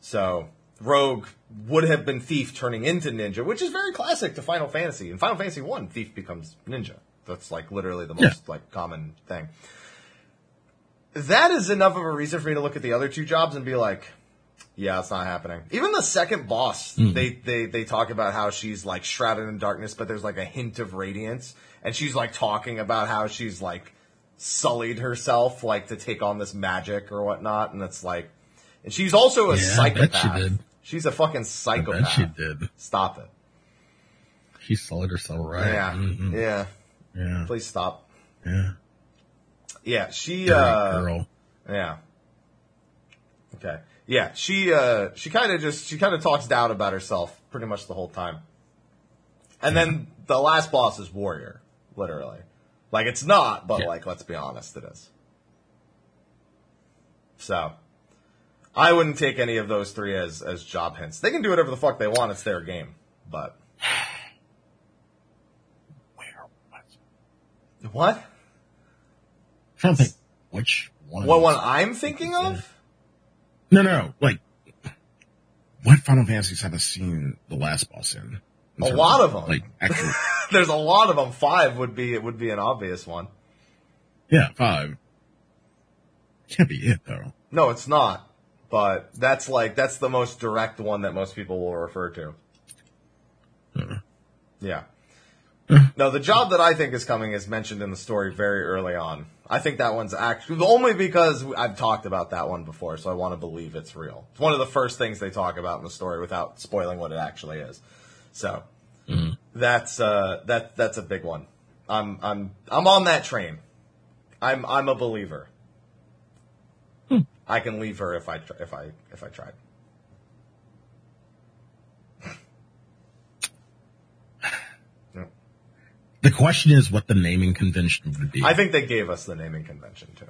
So Rogue would have been thief turning into ninja, which is very classic to Final Fantasy. In Final Fantasy One, thief becomes ninja. That's like literally the most like common thing. That is enough of a reason for me to look at the other two jobs and be like, yeah, it's not happening. Even the second boss, they, they they talk about how she's like shrouded in darkness, but there's like a hint of radiance, and she's like talking about how she's like sullied herself like to take on this magic or whatnot, and it's like, and she's also a Yeah, I bet psychopath. she did. She's a fucking I psychopath. bet she did. Stop it. She sullied herself right. Yeah, Mhm. yeah. Yeah. Please stop. Yeah. Yeah, she. Uh girl. Yeah. Okay. Yeah, she uh, she kind of just she kind of talks down about herself pretty much the whole time. And then the last boss is Warrior, literally. Like it's not, but Yeah. like let's be honest, it is. So, I wouldn't take any of those three as as job hints. They can do whatever the fuck they want; it's their game. But Where was? what? Trying to think which one. What one I'm thinking of? No, no, like what Final Fantasies have I seen the last boss in? In A terms of, them. Like actually, There's a lot of them. Five would be it would be an obvious one. yeah, five. Can't be it though. No, it's not. But that's like that's the most direct one that most people will refer to. Yeah. No, the job that I think is coming is mentioned in the story very early on. I think that one's actually only because I've talked about that one before, so I want to believe it's real. It's one of the first things they talk about in the story without spoiling what it actually is. So that's uh, that that's a big one. I'm I'm I'm on that train. I'm I'm a believer. I can leave her if I if I if I tried. The question is what the naming convention would be. I think they gave us the naming convention too.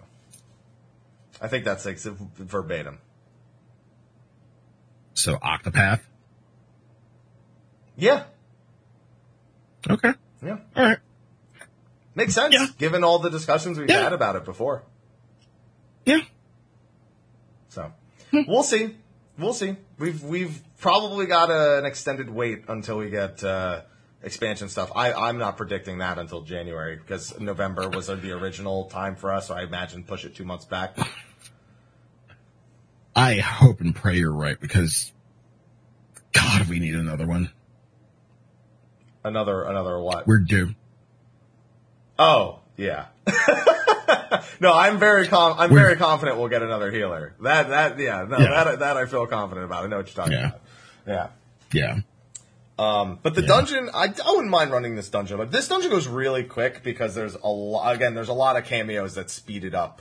I think that's like verbatim. so Octopath. Yeah, Okay. yeah, All right. makes sense Yeah. given all the discussions we've Yeah. had about it before. Yeah. So we'll see. We'll see. We've we've probably got a, an extended wait until we get uh, expansion stuff. I I'm not predicting that until January because November was the original time for us. So I imagine push it two months back. I hope and pray you're right because God, we need another one. Another another what? We're due. Oh, yeah. no, I'm very com- I'm We're- very confident we'll get another healer. That that yeah, no, Yeah. that that I feel confident about. I know what you're talking Yeah. about. Yeah. Yeah. Um, but the Yeah. dungeon, I, I wouldn't mind running this dungeon. But this dungeon goes really quick because there's a lot. Again, there's a lot of cameos that speed it up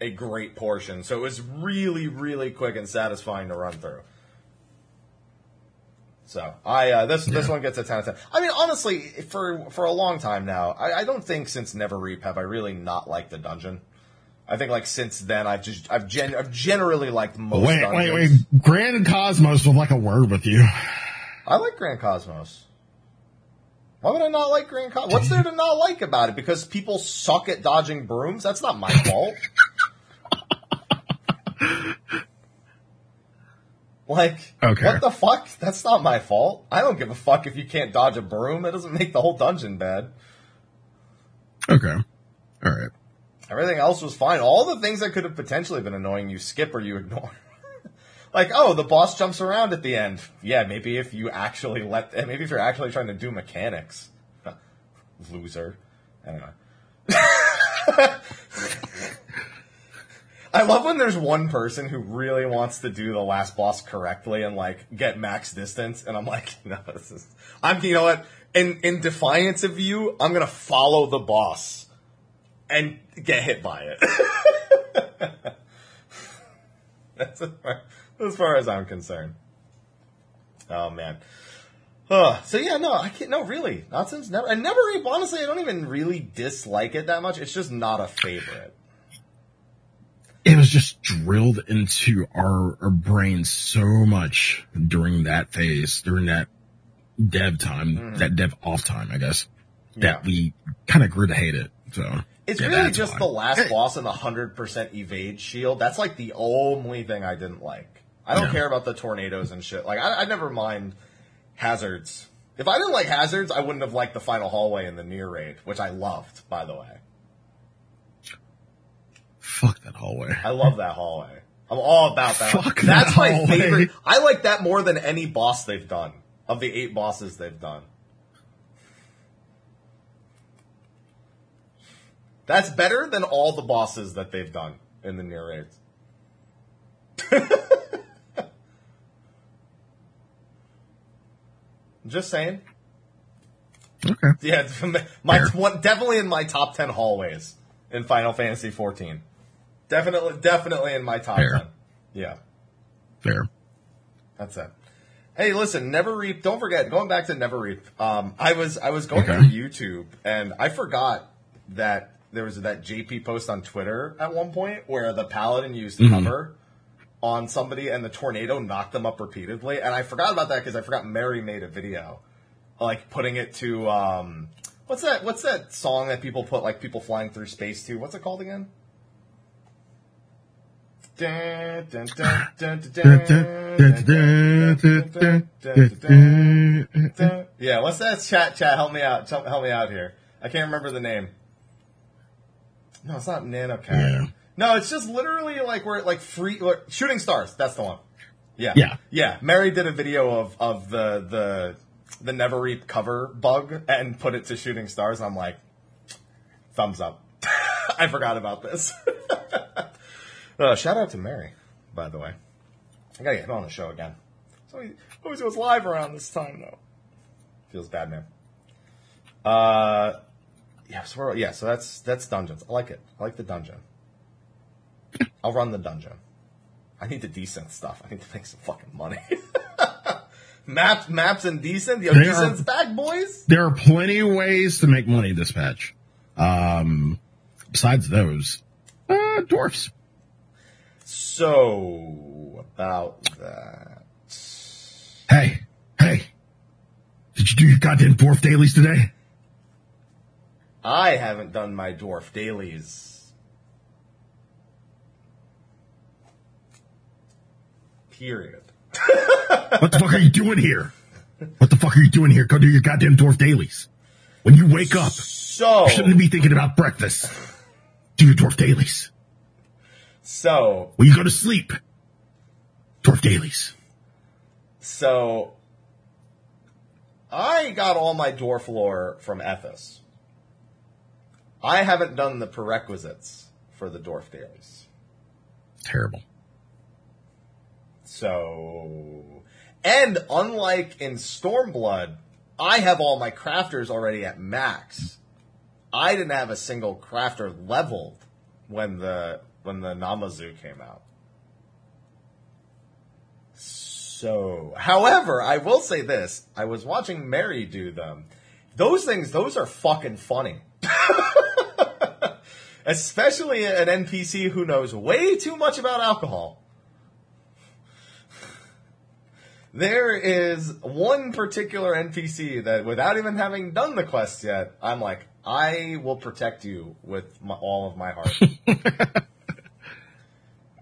a great portion. So it was really, really quick and satisfying to run through. So I uh, this this one gets a ten out of ten. I mean, honestly, for for a long time now, I, I don't think since Neverreap have I really not liked the dungeon. I think like since then I've just I've gen I've generally liked most Wait, dungeons. wait, wait. Grand Cosmos would like a word with you. I like Grand Cosmos. Why would I not like Grand Cosmos? What's there to not like about it? Because people suck at dodging brooms? That's not my fault. like, Okay. what the fuck? That's not my fault. I don't give a fuck if you can't dodge a broom. It doesn't make the whole dungeon bad. Okay. All right. Everything else was fine. All the things that could have potentially been annoying, you skip or you ignore. Like, oh, the boss jumps around at the end. Yeah, maybe if you actually let, maybe if you're actually trying to do mechanics. Loser. Anyway. I love when there's one person who really wants to do the last boss correctly and like get max distance, and I'm like, no, this is. I'm, you know what? In in defiance of you, I'm gonna follow the boss and get hit by it. That's far, as far as I'm concerned. Oh man. Uh, so yeah, no, I can't. No, really, not since never. And never. Honestly, I don't even really dislike it that much. It's just not a favorite. It was just drilled into our, our brains so much during that phase, during that dev time, that dev off time, I guess, that Yeah. we kind of grew to hate it. So It's yeah, really just why. the last boss and the hundred percent evade shield. That's like the only thing I didn't like. I don't Yeah. care about the tornadoes and shit. Like I, I never mind hazards. If I didn't like hazards, I wouldn't have liked the final hallway in the Nier raid, which I loved, by the way. Fuck that hallway. I love that hallway. I'm all about that. Fuck That's that my hallway. favorite. I like that more than any boss they've done of the eight bosses they've done. That's better than all the bosses that they've done in the Nier raids. Just saying. Okay. Yeah, my one, definitely in my top ten hallways in Final Fantasy 14. Definitely, definitely in my top Fair. ten. Yeah. Fair. That's it. Hey, listen, Neverreap. Don't forget. Going back to Neverreap. Um, I was I was going Okay. through YouTube and I forgot that there was that JP post on Twitter at one point where the paladin used Mhm. cover on somebody and the tornado knocked them up repeatedly. And I forgot about that because I forgot Mary made a video, like putting it to um, what's that? What's that song that people put like people flying through space to? What's it called again? yeah, what's that? Chat, chat, help me out, help me out here. I can't remember the name. No, it's not Nyan Cat. Yeah. No, it's just literally like we're like free like, shooting stars. That's the one. Yeah, Yeah. yeah. Mary did a video of of the the the Neverreap cover bug and put it to shooting stars. I'm like, thumbs up. I forgot about this. uh, shout out to Mary, by the way. I gotta get him on the show again. So he always goes live around this time though. Feels bad, man. Uh, yeah, so yeah, so that's that's dungeons. I like it. I like the dungeon. I'll run the dungeon. I need the decent stuff. I need to make some fucking money. maps, maps, and decent. Yo, decent's back, boys. There are plenty of ways to make money this patch. Um, besides those, uh, dwarfs. So about that. Hey, hey, did you do your goddamn dwarf dailies today? I haven't done my dwarf dailies. Period. What the fuck are you doing here? What the fuck are you doing here? Go do your goddamn dwarf dailies. When you wake up, So, you shouldn't be thinking about breakfast. Do your dwarf dailies. so, When you go to sleep, dwarf dailies. so, I got all my dwarf lore from Ethos. I haven't done the prerequisites for the dwarf dailies. Terrible. So, and unlike in Stormblood, I have all my crafters already at max. I didn't have a single crafter leveled when the when the Namazu came out. So, however, I will say this: I was watching Mary do them. Those things, those are fucking funny. Especially an NPC who knows way too much about alcohol. There is one particular NPC that, without even having done the quest yet, I'm like, I will protect you with my, all of my heart.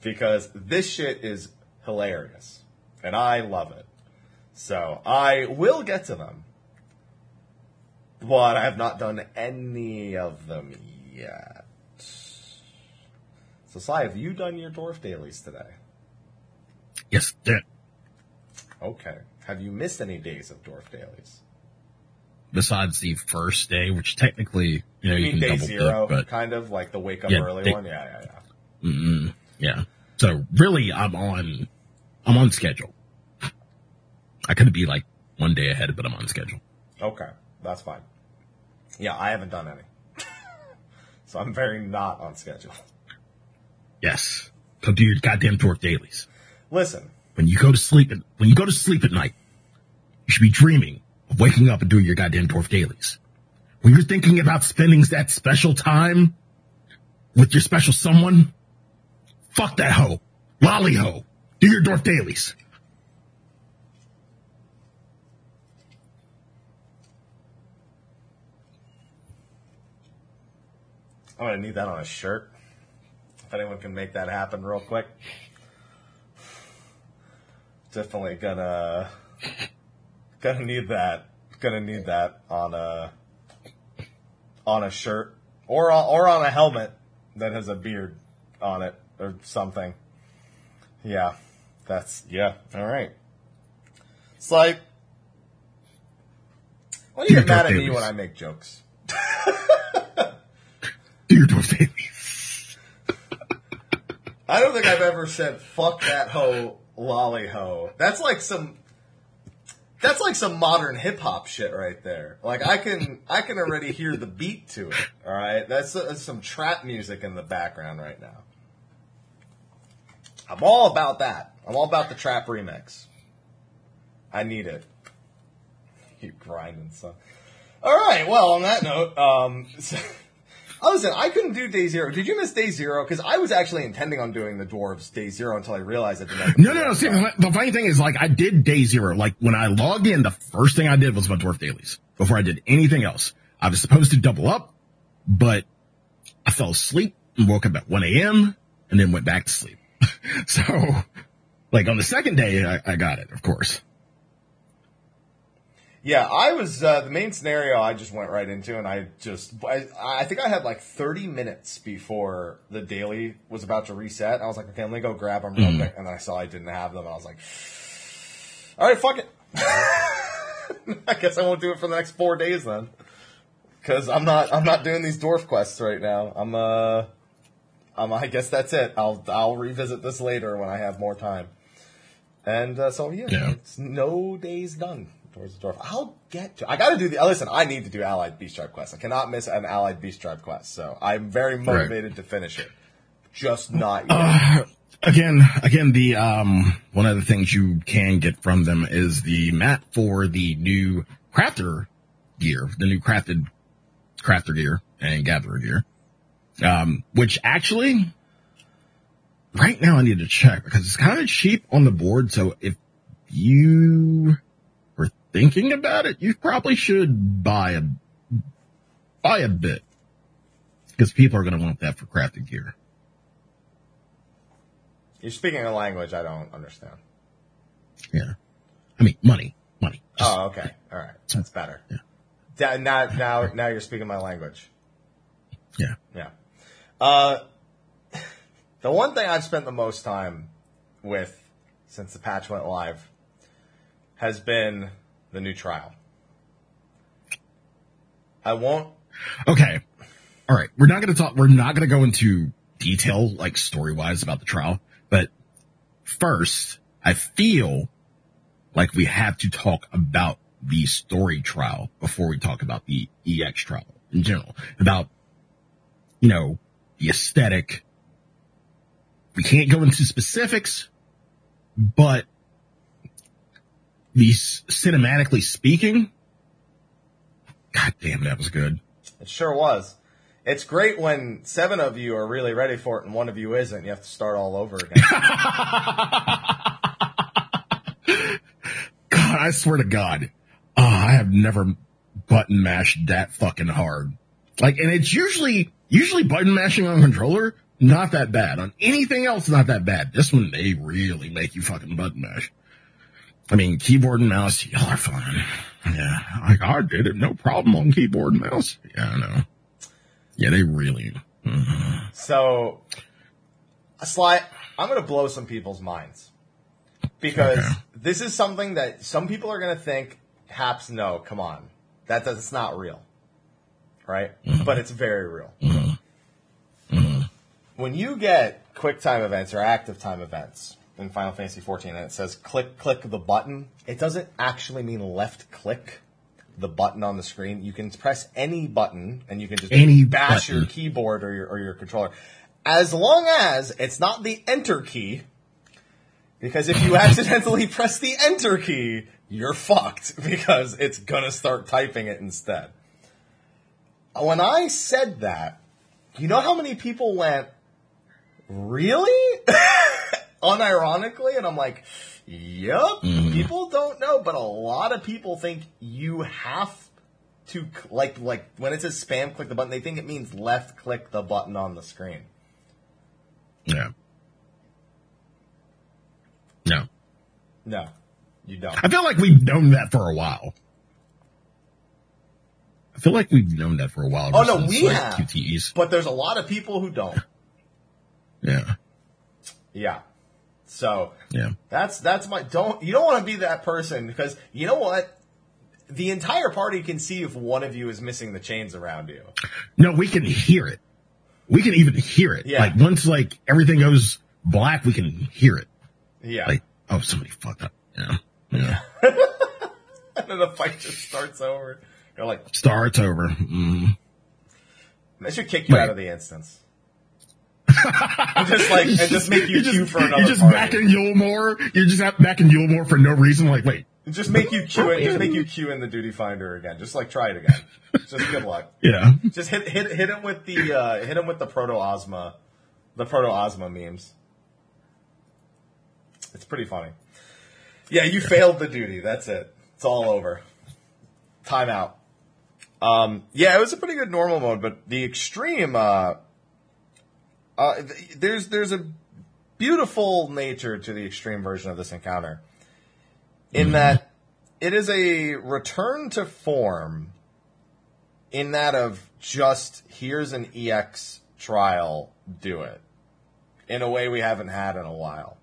because this shit is hilarious. And I love it. So I will get to them. But I have not done any of them yet. So, Sly, have you done your dwarf dailies today? Yes, that, Okay. Have you missed any days of dwarf dailies? besides the first day, which technically, you know, You you, can day double zero, dip, but kind of like the wake up Yeah, early day- one? Yeah, yeah, yeah. mm, yeah. So really, I'm on, I'm on schedule. I could be like one day ahead, but I'm on schedule. Okay, that's fine. Yeah, I haven't done any. so I'm very not on schedule. Yes. So do your goddamn dwarf dailies. Listen, When you go to sleep, at, when you go to sleep at night, you should be dreaming of waking up and doing your goddamn dwarf dailies. When you're thinking about spending that special time with your special someone, fuck that hoe. Lolly hoe. Do your dwarf dailies. I'm gonna need that on a shirt. If anyone can make that happen real quick. Definitely gonna gonna need that. Gonna need that on a on a shirt or on, or on a helmet that has a beard on it or something. Yeah, that's yeah. All right. It's like, why do you get mad at me when I make jokes? Dwarf dailies. I don't think I've ever said "fuck that hoe, lolly hoe." That's like some. That's like some modern hip hop shit right there. Like I can, I can already hear the beat to it. All right, that's, some trap music in the background right now. I'm all about that. I'm all about the trap remix. I need it. You grinding son. All right. Well, on that note, um, Oh, listen, I couldn't do day zero. Did you miss day zero? Because I was actually intending on doing the dwarves day zero until I realized I didn't. No, no, no. See, the the funny thing is, like, I did day zero. Like, when I logged in, the first thing I did was my dwarf dailies before I did anything else. I was supposed to double up, but I fell asleep and woke up at 1 a.m. and then went back to sleep. so, like, on the second day, I, I got it, of course. Yeah, I was uh, the main scenario. I just went right into, and I just I, I think I had like 30 minutes before the daily was about to reset. I was like, okay, let me go grab them real quick, and then I saw I didn't have them. I was like, all right, fuck it. I guess I won't do it for the next four days then, because I'm not I'm not doing these dwarf quests right now. I'm uh, um, I guess that's it. I'll I'll revisit this later when I have more time. And uh, so yeah, Yeah. it's no days done towards the dwarf. I'll get to. I got to do the. Listen, I need to do Allied Beast Tribe quest. I cannot miss an Allied Beast Tribe quest. So I'm very motivated to finish it. Just not yet. Uh, again, again, the um, one of the things you can get from them is the map for the new crafter gear, the new crafted crafter gear and gatherer gear. Um, which actually, right now I need to check because it's kind of cheap on the board. So if you were thinking about it, you probably should buy a buy a bit because people are going to want that for crafting gear. You're speaking a language I don't understand. Yeah. I mean, money, money. Just- Oh, okay. All right. That's better. Da- Now, now, now you're speaking my language. yeah. Yeah. Uh, the one thing I've spent the most time with since the patch went live has been the new trial. I won't. Okay. All right. We're not going to talk, we're not going to go into detail, like story wise about the trial, but first, I feel like we have to talk about the story trial before we talk about the EX trial in general, about, you know, the aesthetic. We can't go into specifics, but these cinematically speaking, God damn, that was good. It sure was. It's great when seven of you are really ready for it and one of you isn't. You have to start all over again. God, I swear to God, uh, I have never button mashed that fucking hard. Like, and it's usually, usually button mashing on controller, not that bad. On anything else, not that bad. This one, they really make you fucking button mash. I mean, keyboard and mouse, y'all are fine. Yeah, like I did it, no problem on keyboard and mouse. Yeah, I know. Yeah, they really. mhm. So, Sly, I'm going to blow some people's minds because Okay. this is something that some people are going to think, Haps, no, come on, that that's not real, right? Mm-hmm. But it's very real. Mm-hmm. Mm-hmm. When you get quick time events or active time events in Final Fantasy 14, and it says click click the button, it doesn't actually mean left click the button on the screen. You can press any button, and you can just Any bash your keyboard or your or your controller, as long as it's not the enter key. Because if you accidentally press the enter key, you're fucked because it's gonna start typing it instead. When I said that, you know how many people went, really? Unironically? And I'm like, yep, mm-hmm. people don't know, but a lot of people think you have to, like, like when it says spam click the button, they think it means left click the button on the screen. Yeah. No. No, you don't. I feel like we've known that for a while. I feel like we've known that for a while. Oh, no, we like, have. QTEs. But there's a lot of people who don't. Yeah. Yeah. So Yeah. that's that's my don't you don't want to be that person because you know what? The entire party can see if one of you is missing the chains around you. No, we can hear it. We can even hear it. Yeah. Like once like everything goes black, we can hear it. Yeah. Like, oh, somebody fucked up. Yeah. Yeah. and then the fight just starts over. You're like, Starts over. Mm. Should kick you Right. out of the instance. And just like and just make you You're queue just, for another you're just party. backing Yulmore. You're just at- backing Yulmore for no reason. Like, wait, Just make you queue in, just make you queue in the duty finder again. Just like try it again. Just good luck. yeah. Just hit hit hit him with the uh, hit him with the proto Ozma, the proto Ozma memes. It's pretty funny. Yeah, you failed the duty. That's it. It's all over. Time out. Um, yeah, it was a pretty good normal mode, but the extreme. Uh, uh, th- there's there's a beautiful nature to the extreme version of this encounter, in that it is a return to form in that of just here's an EX trial, do it. In a way we haven't had in a while.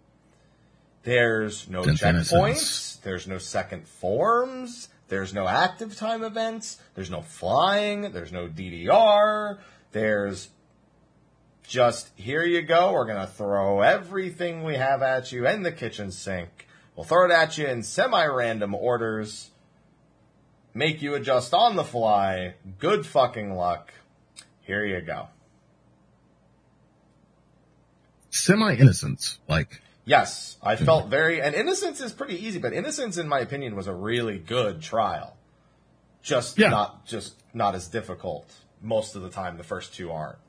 There's no checkpoints, there's no second forms, there's no active time events, there's no flying, there's no DDR, there's just here you go, we're gonna throw everything we have at you in the kitchen sink. We'll throw it at you in semi random orders make you adjust on the fly. Good fucking luck. Here you go. Semi innocence. Like, Yes, I felt very, and Innocence is pretty easy, but Innocence, in my opinion, was a really good trial. Just Yeah. not, just not as difficult. Most of the time, the first two aren't.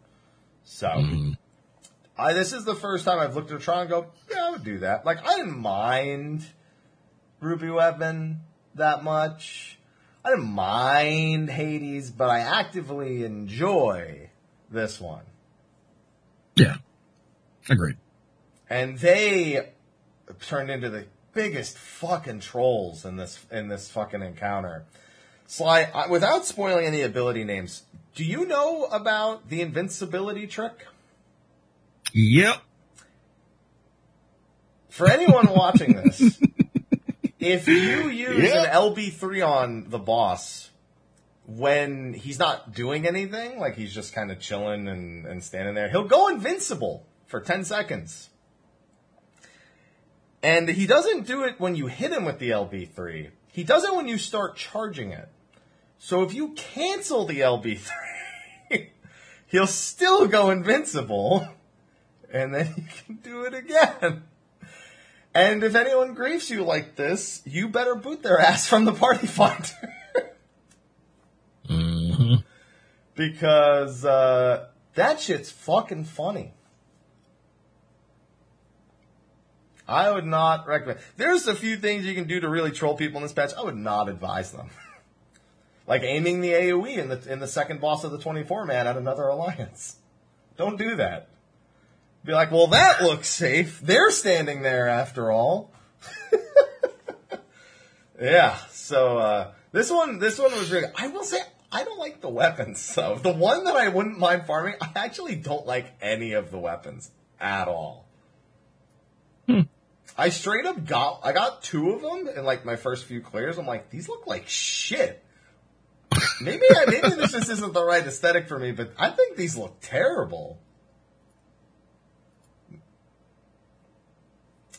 So, mm-hmm. I, this is the first time I've looked at a trial and go, yeah, I would do that. Like, I didn't mind Ruby Weapon that much. I didn't mind Hades, but I actively enjoy this one. yeah. Agreed. and they turned into the biggest fucking trolls in this in this fucking encounter. Sly, I, without spoiling any ability names, do you know about the invincibility trick? Yep. For anyone watching this, if you use Yeah. an LB3 on the boss when he's not doing anything, like he's just kind of chilling and, and standing there, he'll go invincible for 10 seconds. And he doesn't do it when you hit him with the LB3. He does it when you start charging it. So if you cancel the LB3, he'll still go invincible, and then he can do it again. And if anyone griefs you like this, you better boot their ass from the party finder. hmm because uh, that shit's fucking funny. I would not recommend. There's a few things you can do to really troll people in this patch. I would not advise them. like aiming the AOE in the in the second boss of the 24 man at another alliance. Don't do that. Be like, well, that looks safe. They're standing there after all. yeah. So uh, this one, this one was really. I will say, I don't like the weapons. So the one that I wouldn't mind farming, I actually don't like any of the weapons at all. I straight up got, I got two of them in like my first few clears. I'm like, these look like shit. Maybe, I, maybe this just isn't the right aesthetic for me, but I think these look terrible.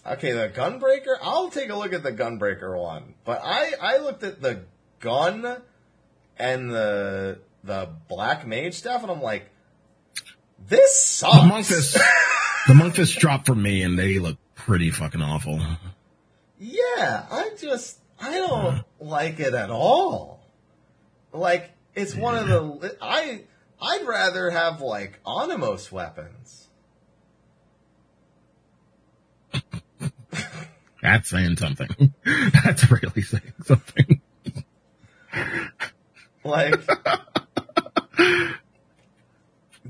Okay, the Gunbreaker. I'll take a look at the Gunbreaker one, but I I looked at the gun and the the Black Mage stuff, and I'm like, this sucks. The monk fist, the monk fist dropped from me, and they look pretty fucking awful. Yeah, I just I don't like it at all. Like it's one of the I I'd rather have like Anima weapons. That's saying something. That's really saying something. Like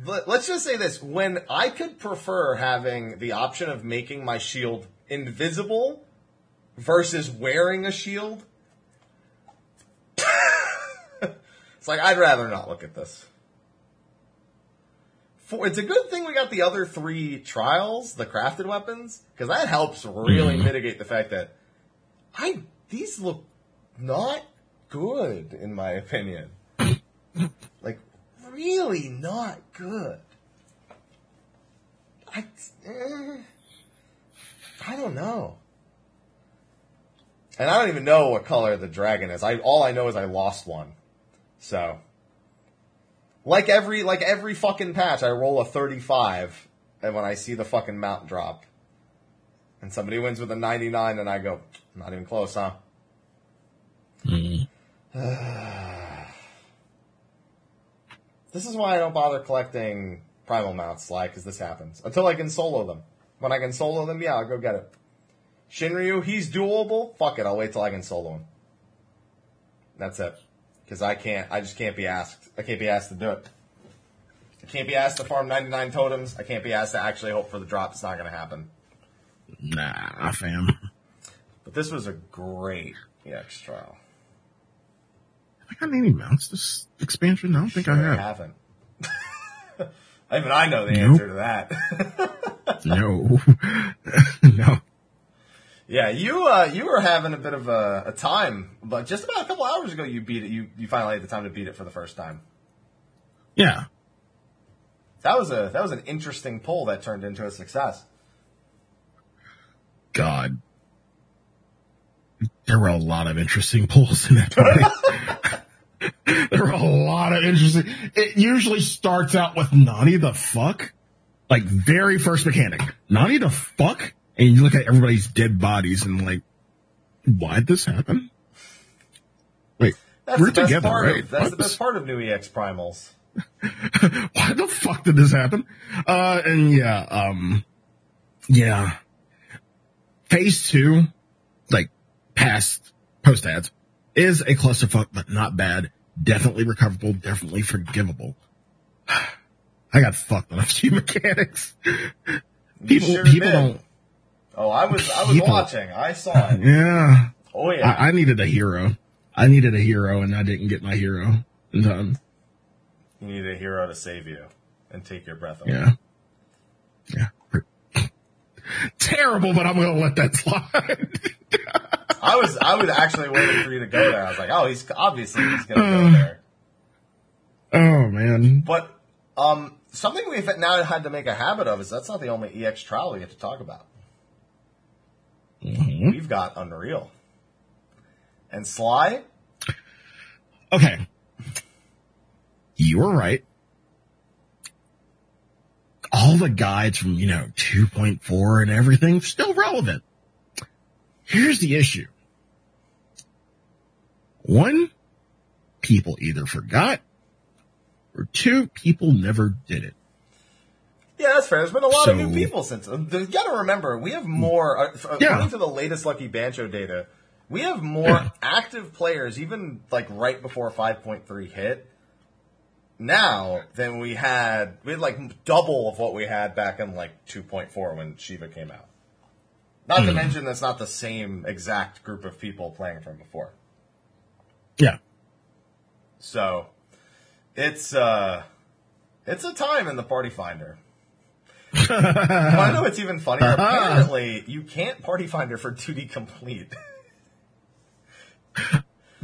But let's just say this, when I could prefer having the option of making my shield invisible versus wearing a shield, it's like I'd rather not look at this. For, it's a good thing we got the other three trials, the crafted weapons, because that helps really mitigate the fact that I these look not good in my opinion. like really not good. I eh, I don't know. And I don't even know what color the dragon is. I all I know is I lost one. So like every like every fucking patch I roll a 35 and when I see the fucking mount drop, and somebody wins with a 99, and I go, not even close, huh? Mm. This is why I don't bother collecting primal mounts, like, because this happens. Until I can solo them. When I can solo them, yeah, I'll go get it. Shinryu, he's duelable. Fuck it, I'll wait till I can solo him. That's it. Because I can't, I just can't be asked. I can't be asked to do it. I can't be asked to farm 99 totems. I can't be asked to actually hope for the drop. It's not going to happen. Nah, fam. But this was a great EX trial. Have I got any mounts this expansion? I don't think I have. haven't. Even I know the Nope. answer to that. No. no. Yeah, you uh, you were having a bit of a, a time, but just about a couple hours ago, you beat it. You you finally had the time to beat it for the first time. Yeah. That was a that was an interesting pull that turned into a success. God. There were a lot of interesting pulls in that there were a lot of interesting. It usually starts out with Nani the fuck. Like very first mechanic. Nani the fuck? And you look at everybody's dead bodies and like, why'd this happen? Wait, That's we're the best together, part right? Of, that's the best part of new EX Primals. why the fuck did this happen? Uh, and yeah, um, yeah. Phase two, like past post ads, is a clusterfuck, but not bad. Definitely recoverable, definitely forgivable. I got fucked on a few mechanics. People, sure people did. don't. Oh, I was I was watching. I saw it. Yeah, Oh yeah. I, I needed a hero. I needed a hero, and I didn't get my hero in time. you need a hero to save you and take your breath away. Yeah. Yeah. Terrible, but I'm gonna let that slide. I was I was actually waiting for you to go there. I was like, oh, he's obviously he's gonna go there. oh man. But um, something we've now had to make a habit of is that's not the only EX trial we get to talk about. Mhm. We've got Unreal and Sly. Okay. You were right. All the guides from, you know, 2.4 and everything still relevant. Here's the issue. One, people either forgot or two, people never did it. Yeah, that's fair. There's been a lot of new people since. uh, You got to remember, we have more. Uh, Yeah. according to the latest Lucky Bancho data, we have more Yeah. active players, even like right before 5.3 hit, now than we had. We had like double of what we had back in like 2.4 when Shiva came out. Not Hmm. to mention, that's not the same exact group of people playing from before. Yeah. So it's uh it's a time in the party finder. well, I know it's even funnier. Apparently, you can't party finder for 2D complete.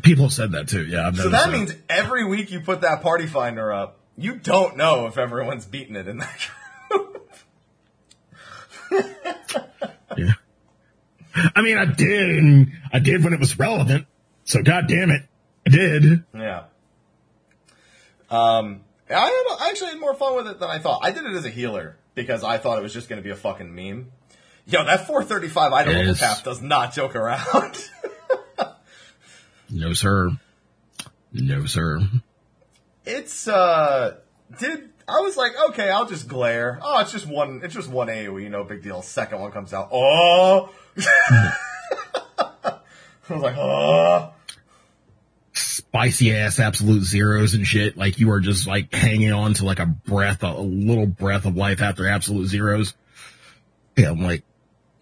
People said that too. Yeah. I've So noticed that means every week you put that party finder up, you don't know if everyone's beaten it in that group. Yeah. I mean, I did, I did when it was relevant. So, god damn it, I did. yeah. Um, I, had, I actually had more fun with it than I thought. I did it as a healer because I thought it was just going to be a fucking meme. Yo, that 435 item level Yes. cap does not joke around. No, sir. No, sir. it's uh did I was like, okay, I'll just glare. Oh, it's just one it's just one AoE, no big deal. Second one comes out. Oh I was like, oh Spicy ass absolute zeros and shit. Like you are just like hanging on to like a breath, a little breath of life after absolute zeros. Yeah, I'm like,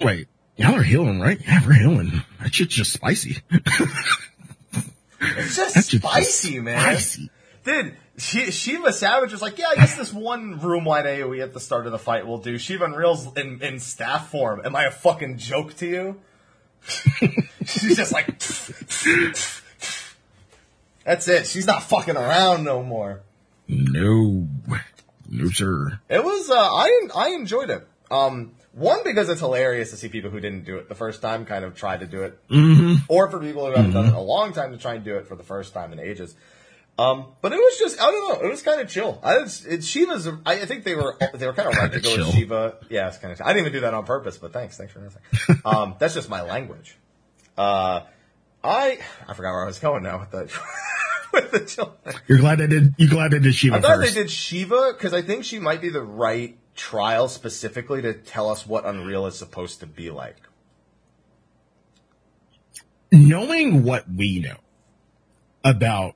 wait, y'all are healing, right? Yeah, we're healing. That shit's just spicy. it's just That's just spicy, man. Spicy. Dude, she, Shiva Savage was like, yeah, I guess this one room wide AoE at the start of the fight will do. Shiva Unreal's in, in staff form. Am I a fucking joke to you? She's just like, that's it. She's not fucking around no more. No, no, sir. It was, uh, I, I enjoyed it. Um, one, because it's hilarious to see people who didn't do it the first time kind of try to do it. Mm-hmm. Or for people who haven't done it a long time to try and do it for the first time in ages. Um, but it was just I don't know. It was kind of chill. I it's, it's Shiva's. I, I think they were they were kind of right to go Chill. with Shiva. Yeah, it's kind of. I didn't even do that on purpose, but thanks, thanks for nothing. um, that's just my language. Uh, I I forgot where I was going now with the with the children. You're glad they did. You glad they did Shiva I'm glad first. they did Shiva because I think she might be the right trial specifically to tell us what Unreal is supposed to be like. Knowing what we know about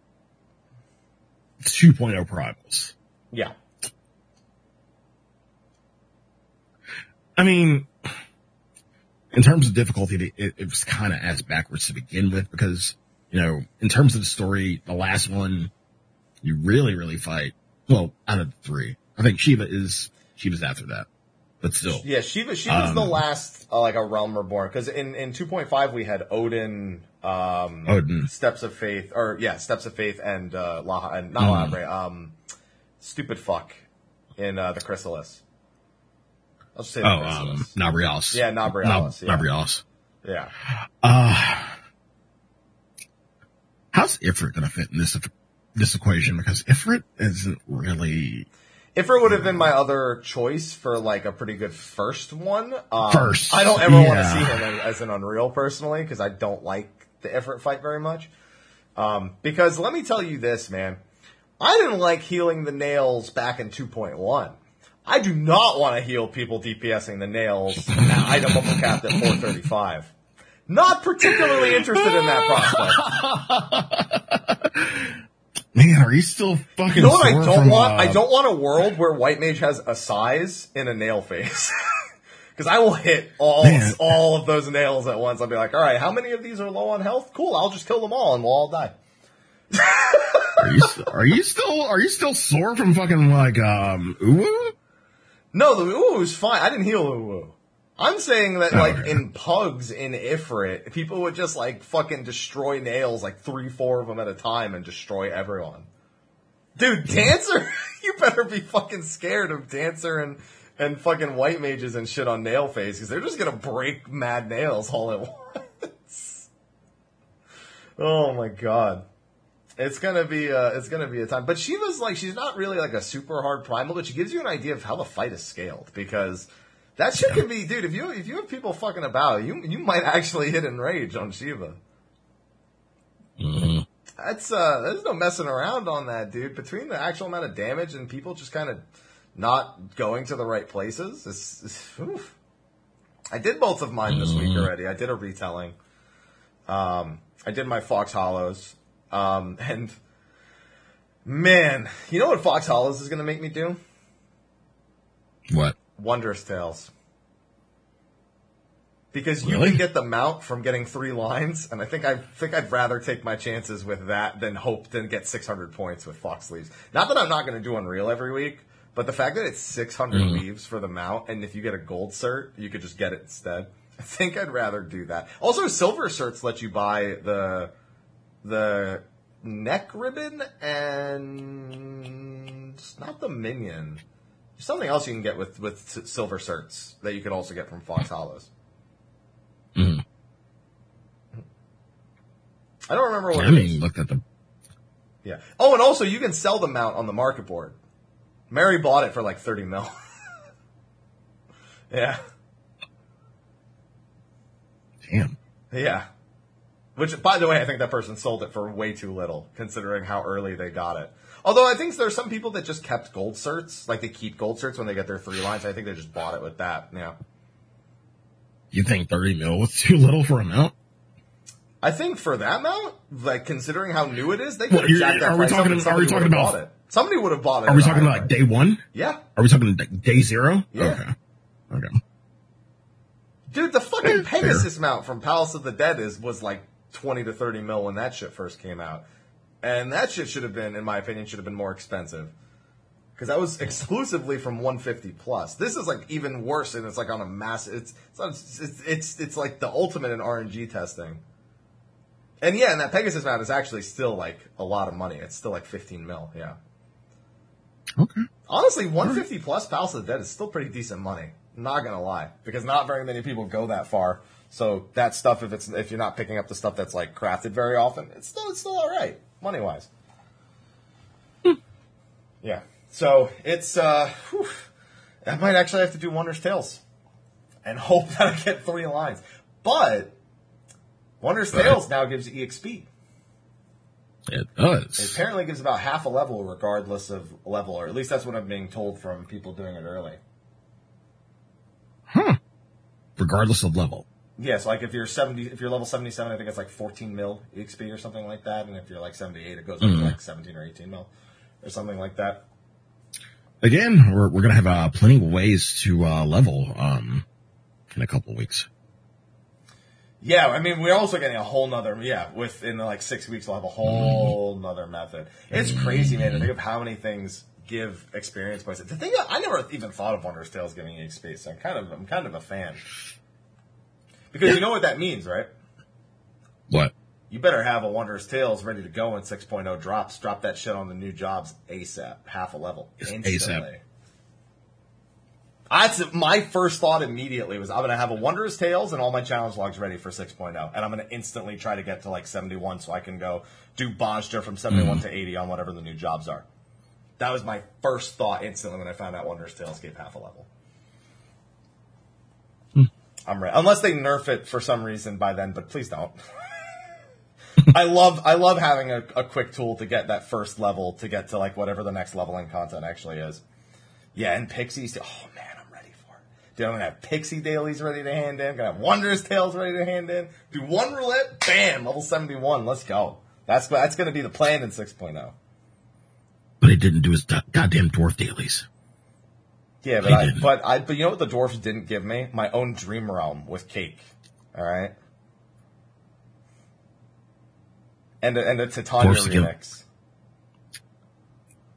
2.0 Primals, Yeah. I mean, in terms of difficulty, it, it was kind of ass backwards to begin with because, you know, in terms of the story, the last one, you really, really fight. Well, out of the three, I think Shiva is, Shiva's after that, but still. Yeah, Shiva. Shiva's Um, the last uh, like a realm reborn because in in two point five we had Odin, um, Odin. Steps of Faith, or yeah, Steps of Faith, and uh, Laha, and not Mm. Um, stupid fuck in uh, the Chrysalis. I'll say Oh, um, Nabriales. Yeah, Nabriales, yeah. Nabriales. yeah. Uh, how's Ifrit going to fit in this this equation? Because Ifrit isn't really Ifrit would have been my other choice for like a pretty good first one, um, First, I don't ever want to see him as an Unreal personally because I don't like the Ifrit fight very much. Um, because let me tell you this, man, I didn't like healing the nails back in 2.1. I do not want to heal people DPSing the nails item level capped at 435. Not particularly interested in that prospect. man. Are you still fucking? You know what I don't from, want? uh, I don't want a world where White Mage has a size in a nail face. Because I will hit all Man. all of those nails at once. I'll be like, all right, how many of these are low on health? Cool, I'll just kill them all and we'll all die. Are you, are you still? Are you still sore from fucking like um? Uwu? No, the ooh was fine. I didn't heal Uwu. I'm saying that like okay. in pugs in Ifrit, people would just like fucking destroy nails like three, four of them at a time and destroy everyone. Dude, Dancer, you better be fucking scared of Dancer and and fucking white mages and shit on nail face because they're just gonna break mad nails all at once. oh my god. It's gonna be uh it's gonna be a time. But she was like she's not really like a super hard primal, but she gives you an idea of how the fight is scaled because that shit can be dude, if you if you have people fucking about, you you might actually hit enrage on Shiva. That's uh there's no messing around on that, dude. Between the actual amount of damage and people just kind of not going to the right places, it's, it's oof. I did both of mine this week already. I did a retelling. Um, I did my Faux Hollows. Um, and man, you know what Faux Hollows is going to make me do? What? Wondrous Tales. Because you Really? can get the mount from getting three lines, and I think I think I'd rather take my chances with that than hope to get 600 points with Faux Leaves. Not that I'm not going to do Unreal every week, but the fact that it's 600 leaves for the mount, and if you get a gold cert, you could just get it instead. I think I'd rather do that. Also, silver certs let you buy the the neck ribbon and it's not the minion. There's something else you can get with with silver certs that you can also get from Faux Hollows. Mhm. I don't remember what I it mean, is. look at them. Yeah. Oh, and also you can sell the mount on the market board. Mary bought it for like thirty mil. yeah. Damn. Yeah. Which, by the way, I think that person sold it for way too little, considering how early they got it. Although I think there's some people that just kept gold certs, like they keep gold certs when they get their three lines. I think they just bought it with that. Yeah. You think thirty mil was too little for a mount? I think for that amount, like considering how new it is, they Well, could have you're- jacked that are we price up talking- and are we talking about- it. Somebody would have bought it. Are we talking about price. day one? Yeah. Are we talking like day zero? Yeah. Okay. Okay. Dude, the fucking Fair. Pegasus mount from Palace of the Dead is was like twenty to thirty mil when that shit first came out, and that shit should have been, in my opinion, should have been more expensive because that was exclusively from one fifty plus. This is like even worse, and it's like on a mass. It's it's not, it's, it's it's like the ultimate in RNG testing. And yeah, and that Pegasus mount is actually still like a lot of money. It's still like fifteen mil. Yeah. Okay. Honestly, 150 plus Palace of the Dead is still pretty decent money. Not gonna lie, because not very many people go that far. So that stuff, if it's if you're not picking up the stuff that's like crafted very often, it's still it's still all right money wise. Yeah. So it's uh whew, I might actually have to do Wondrous Tales and hope that I get three lines. But Wondrous Right. Tales now gives EXP. It It does. apparently gives about half a level regardless of level, or at least that's what I'm being told from people doing it early. Regardless of level. Yeah, so like if you're seventy, if you're level seventy-seven, I think it's like fourteen mil EXP or something like that, and if you're like seventy-eight, it goes up to like seventeen or eighteen mil or something like that. Again, we're, we're gonna have uh, plenty of ways to uh, level um, in a couple weeks. Yeah, I mean, we're also getting a whole nother, yeah, within like six weeks, we'll have a whole nother method. It's crazy, man, to think of how many things give experience points. The thing, I never even thought of Wondrous Tales giving EXP, so I'm kind of, I'm kind of a fan. Because you know what that means, right? What? You better have a Wondrous Tales ready to go when 6.0 drops. Drop that shit on the new jobs ASAP, half a level, instantly. That's my first thought immediately was I'm gonna have a Wondrous Tales and all my challenge logs ready for 6.0, and I'm gonna instantly try to get to like 71 so I can go do Bonster from 71 to 80 on whatever the new jobs are. That was my first thought instantly when I found out Wondrous Tales gave half a level. I'm ready, unless they nerf it for some reason by then, but please don't. I love I love having a, a quick tool to get that first level to get to like whatever the next leveling content actually is. Yeah, and Pixies. Oh man, I'm ready for it. Dude, I'm gonna have Pixie dailies ready to hand in. I'm Gonna have Wondrous Tales ready to hand in. Do one roulette, bam, level 71. Let's go. That's that's gonna be the plan in oh. 6.0. But it didn't do his goddamn dwarf dailies. Yeah, but I, but I but you know what the dwarfs didn't give me? My own dream realm with cake. All right. And and a Titania Dwarfs give- remix.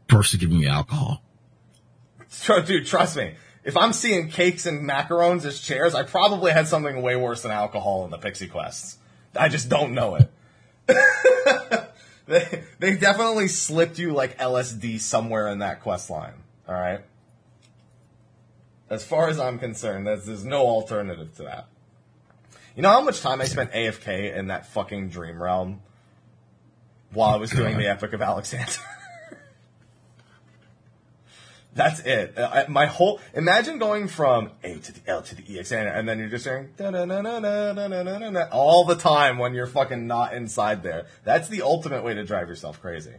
First to giving me alcohol. Dude, trust me. If I'm seeing cakes and macarons as chairs, I probably had something way worse than alcohol in the Pixie Quests. I just don't know it. they, they definitely slipped you like LSD somewhere in that quest line. All right. As far as I'm concerned, there's, there's no alternative to that. You know how much time I spent AFK in that fucking dream realm while I was doing the Epic of Alexander? That's it. Uh, I, my whole imagine going from A to the L to the E and, and then you're just hearing all the time when you're fucking not inside there. That's the ultimate way to drive yourself crazy.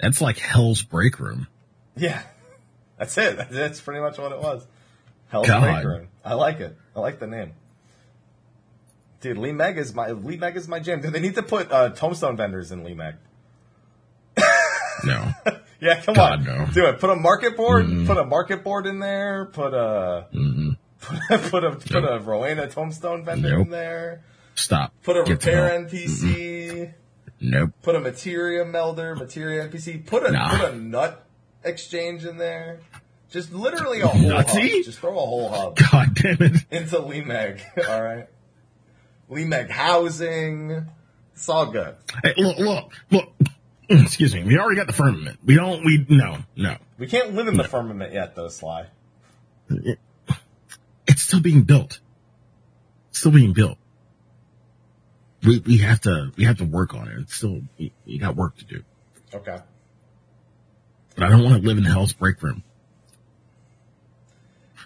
That's like Hell's break room. Yeah that's it. That's, pretty much what it was. Hell's God. Break Room. I like it. I like the name. Dude, Il Mheg is my Il Mheg is my jam. Do they need to put uh, tombstone vendors in Il Mheg. No. Yeah, come God, on, no. do it. Put a market board. Put a market board in there. Put a Mm-mm. put a put a Rowena tombstone vendor Nope. in there. Stop. Put a Get repair. NPC. Nope. Put a materia melder, materia NPC. Put a Nah. put a nut exchange in there. Just literally a whole Nutsy? hub. Just throw a whole hub God damn it. into Il Mheg. All right, Il Mheg housing. It's all good. Hey, look, look, look. Mm, excuse me. We already got the firmament. We don't, we, no, no. We can't live in the firmament yet, though, Sly. It's still being built. It's still being built. We, we have to, we have to work on it. It's still, you got work to do. Okay. But I don't want to live in Hell's Break Room.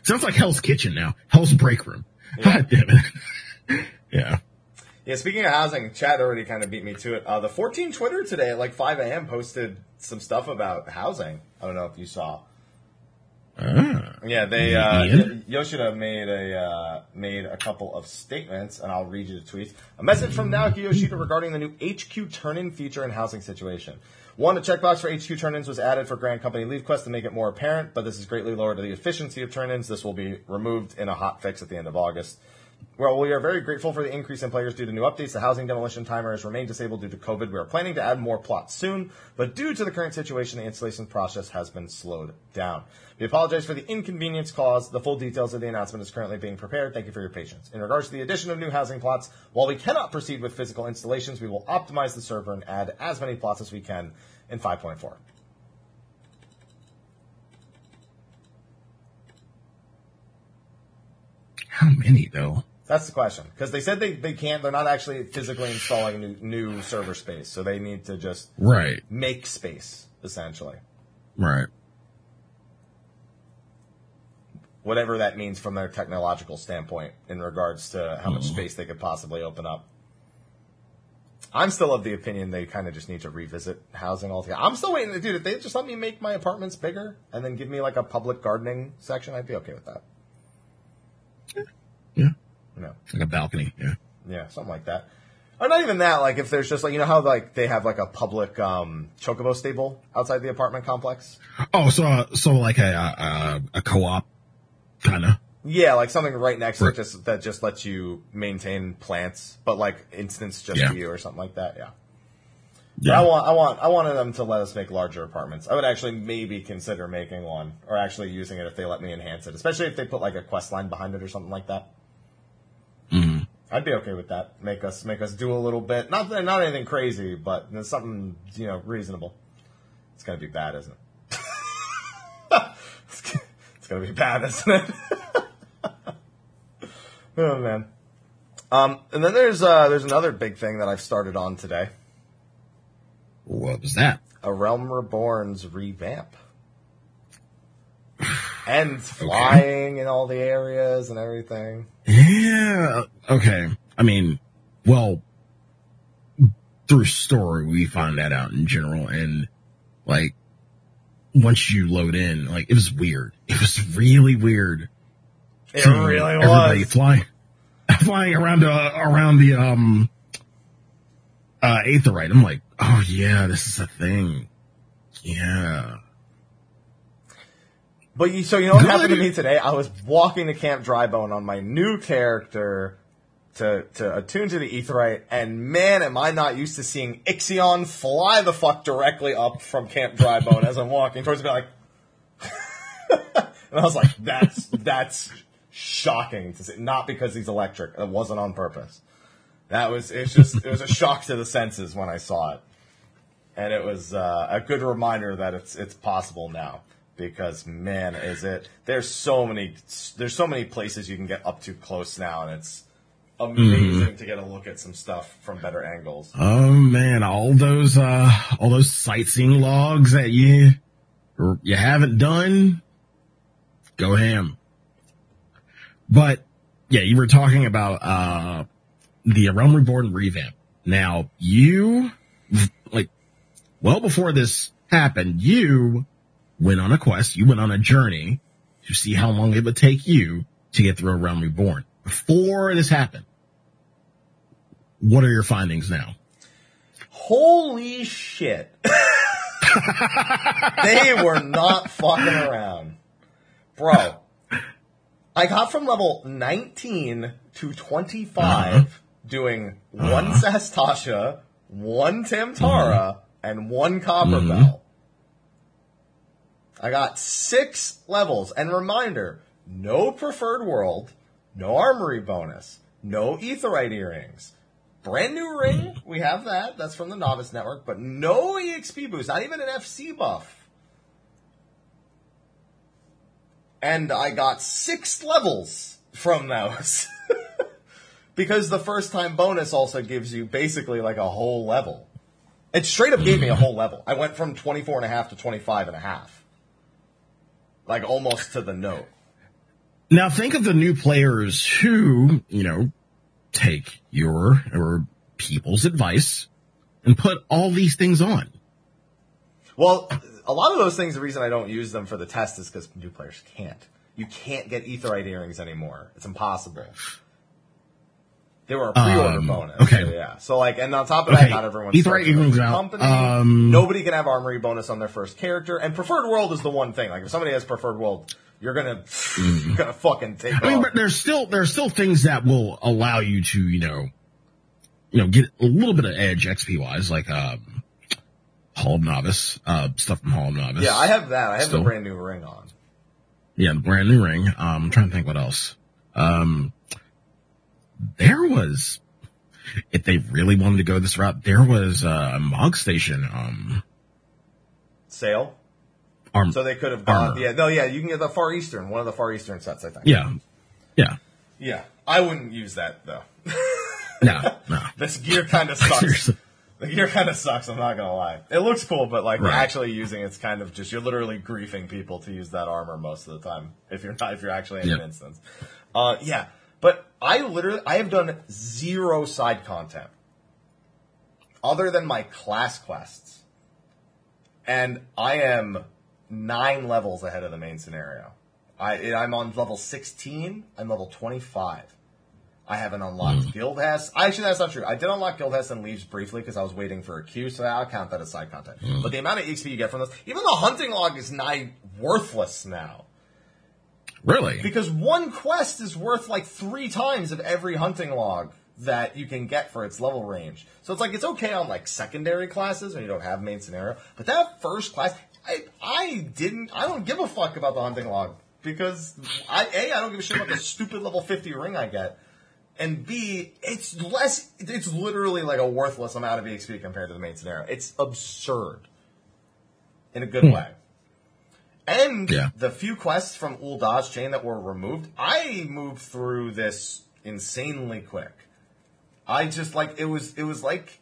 Sounds like Hell's Kitchen now. Hell's Break Room. God damn it. yeah. Yeah, speaking of housing, Chad already kind of beat me to it. Uh, the 14 Twitter today at like 5 a.m. posted some stuff about housing. I don't know if you saw. Ah. Yeah, they uh, Yoshida made a uh, made a couple of statements, and I'll read you the tweets. A message from Naoki Yoshida regarding the new HQ turn-in feature and housing situation. One, a checkbox for HQ turn-ins was added for Grand Company Leave Quest to make it more apparent, but this is greatly lowered the efficiency of turn-ins. This will be removed in a hot fix at the end of August. Well, we are very grateful for the increase in players due to new updates. The housing demolition timer has remained disabled due to COVID. We are planning to add more plots soon, but due to the current situation, the installation process has been slowed down. We apologize for the inconvenience caused. The full details of the announcement is currently being prepared. Thank you for your patience. In regards to the addition of new housing plots, while we cannot proceed with physical installations, we will optimize the server and add as many plots as we can in 5.4. How many though? That's the question. Because they said they, they can't, they're not actually physically installing new, new server space, so they need to just Right. make space essentially. Right. Whatever that means from their technological standpoint in regards to how much Mhm. space they could possibly open up. I'm still of the opinion they kind of just need to revisit housing altogether. I'm still waiting to do If they just let me make my apartments bigger and then give me like a public gardening section, I'd be okay with that. Yeah. No. Like a balcony. Yeah. Yeah, something like that. Or not even that. Like if there's just like you know how like they have like a public um, chocobo stable outside the apartment complex. Oh, so uh, so like a a, a co-op kind of. Yeah, like something right next to it just that just lets you maintain plants, but like instance just Yeah. for you or something like that. Yeah. But Yeah. I want I want I wanted them to let us make larger apartments. I would actually maybe consider making one or actually using it if they let me enhance it, especially if they put like a quest line behind it or something like that. I'd be okay with that. Make us make us do a little bit. Not not anything crazy, but something you know reasonable. It's gonna be bad, isn't it? it's gonna be bad, isn't it? oh man. Um, and then there's uh, there's another big thing that I've started on today. What was that? A Realm Reborn's revamp. And flying in all the areas and everything. Yeah. Okay. I mean, well, through story, we find that out in general. And like, once you load in, like, it was weird. It was really weird. It really everybody was. flying, flying around, uh, around the, um, uh, Aetheryte. I'm like, oh yeah, this is a thing. Yeah. But you, so you know what Good. happened to me today? I was walking to Camp Drybone on my new character to to attune to the Aetheryte, and man, am I not used to seeing Ixion fly the fuck directly up from Camp Drybone as I'm walking towards me, like, and I was like, that's that's shocking to see. Not because he's electric; it wasn't on purpose. That was it's just it was a shock to the senses when I saw it, and it was uh, a good reminder that it's it's possible now. Because man, is it? There's so many there's so many places you can get up too close now, and it's amazing to get a look at some stuff from better angles. Oh man, all those, uh, all those sightseeing logs that you, you haven't done, go ham. But yeah, you were talking about, uh, the Realm Reborn revamp. Now you, like, well before this happened, you went on a quest, you went on a journey to see how long it would take you to get through a Realm Reborn. Before this happened, what are your findings now? Holy shit! they were not fucking around, bro. I got from level 19 to 25 Uh-huh. doing one Uh-huh. Sastasha, one Tamtara, and one Copper Mhm. Bell. I got six levels. And reminder, no preferred world, no armory bonus, no Aetheryte earrings. Brand new ring, we have that. That's from the Novice Network, but no EXP boost, not even an FC buff. And I got six levels from those. because the first time bonus also gives you basically like a whole level. It straight up gave me a whole level. I went from 24 and a half to 25 and a half. Like almost to the note. Now think of the new players who, you know, take your or people's advice and put all these things on. Well, a lot of those things, the reason I don't use them for the test is because new players can't. You can't get Aetheryte earrings anymore. It's impossible. They were a pre-order Um, bonus. okay. So, yeah. So like, and on top of that, not everyone. Aetheryte starts with a earrings out. company. Um, Nobody can have armory bonus on their first character, and preferred world is the one thing. Like, if somebody has preferred world, you're gonna, you're gonna fucking take Mm-hmm. I mean, off. but there's still there's still things that will allow you to, you know, you know, get a little bit of edge XP wise, like um Hall of Novice, uh stuff from Hall of Novice. yeah, I have that. I have Still. the brand new ring on. Yeah, the brand new ring. Um, I'm trying to think what else. Um, there was, if they really wanted to go this route, there was a Mog Station. Um, Sale. Arm. So they could have gone. Armor. Yeah, no, yeah, you can get the Far Eastern, one of the Far Eastern sets, I think. yeah, yeah, Yeah. I wouldn't use that though. no, no. this gear kind of sucks. The gear kind of sucks. I'm not gonna lie. It looks cool, but like Right. actually using it's kind of just you're literally griefing people to use that armor most of the time if you're not if you're actually in an instance. Uh, yeah, but I literally I have done zero side content other than my class quests, and I am nine levels ahead of the main scenario. I I'm on level 16. I'm level 25. I haven't unlocked hmm. Guildhest. Actually, that's not true. I did unlock Guildhest and Leves briefly because I was waiting for a queue, so I'll count that as side content. Hmm. But the amount of XP you get from this, even the hunting log is nigh worthless now. Really? Because one quest is worth like three times of every hunting log that you can get for its level range. So it's like it's okay on like secondary classes when you don't have main scenario, but that first class, I I didn't I don't give a fuck about the hunting log because I a I don't give a shit about the stupid level fifty ring I get, and b it's less it's literally like a worthless amount of exp compared to the main scenario. It's absurd in a good hmm. way. And Yeah. the few quests from Ul'dah chain that were removed, I moved through this insanely quick. I just like it was it was like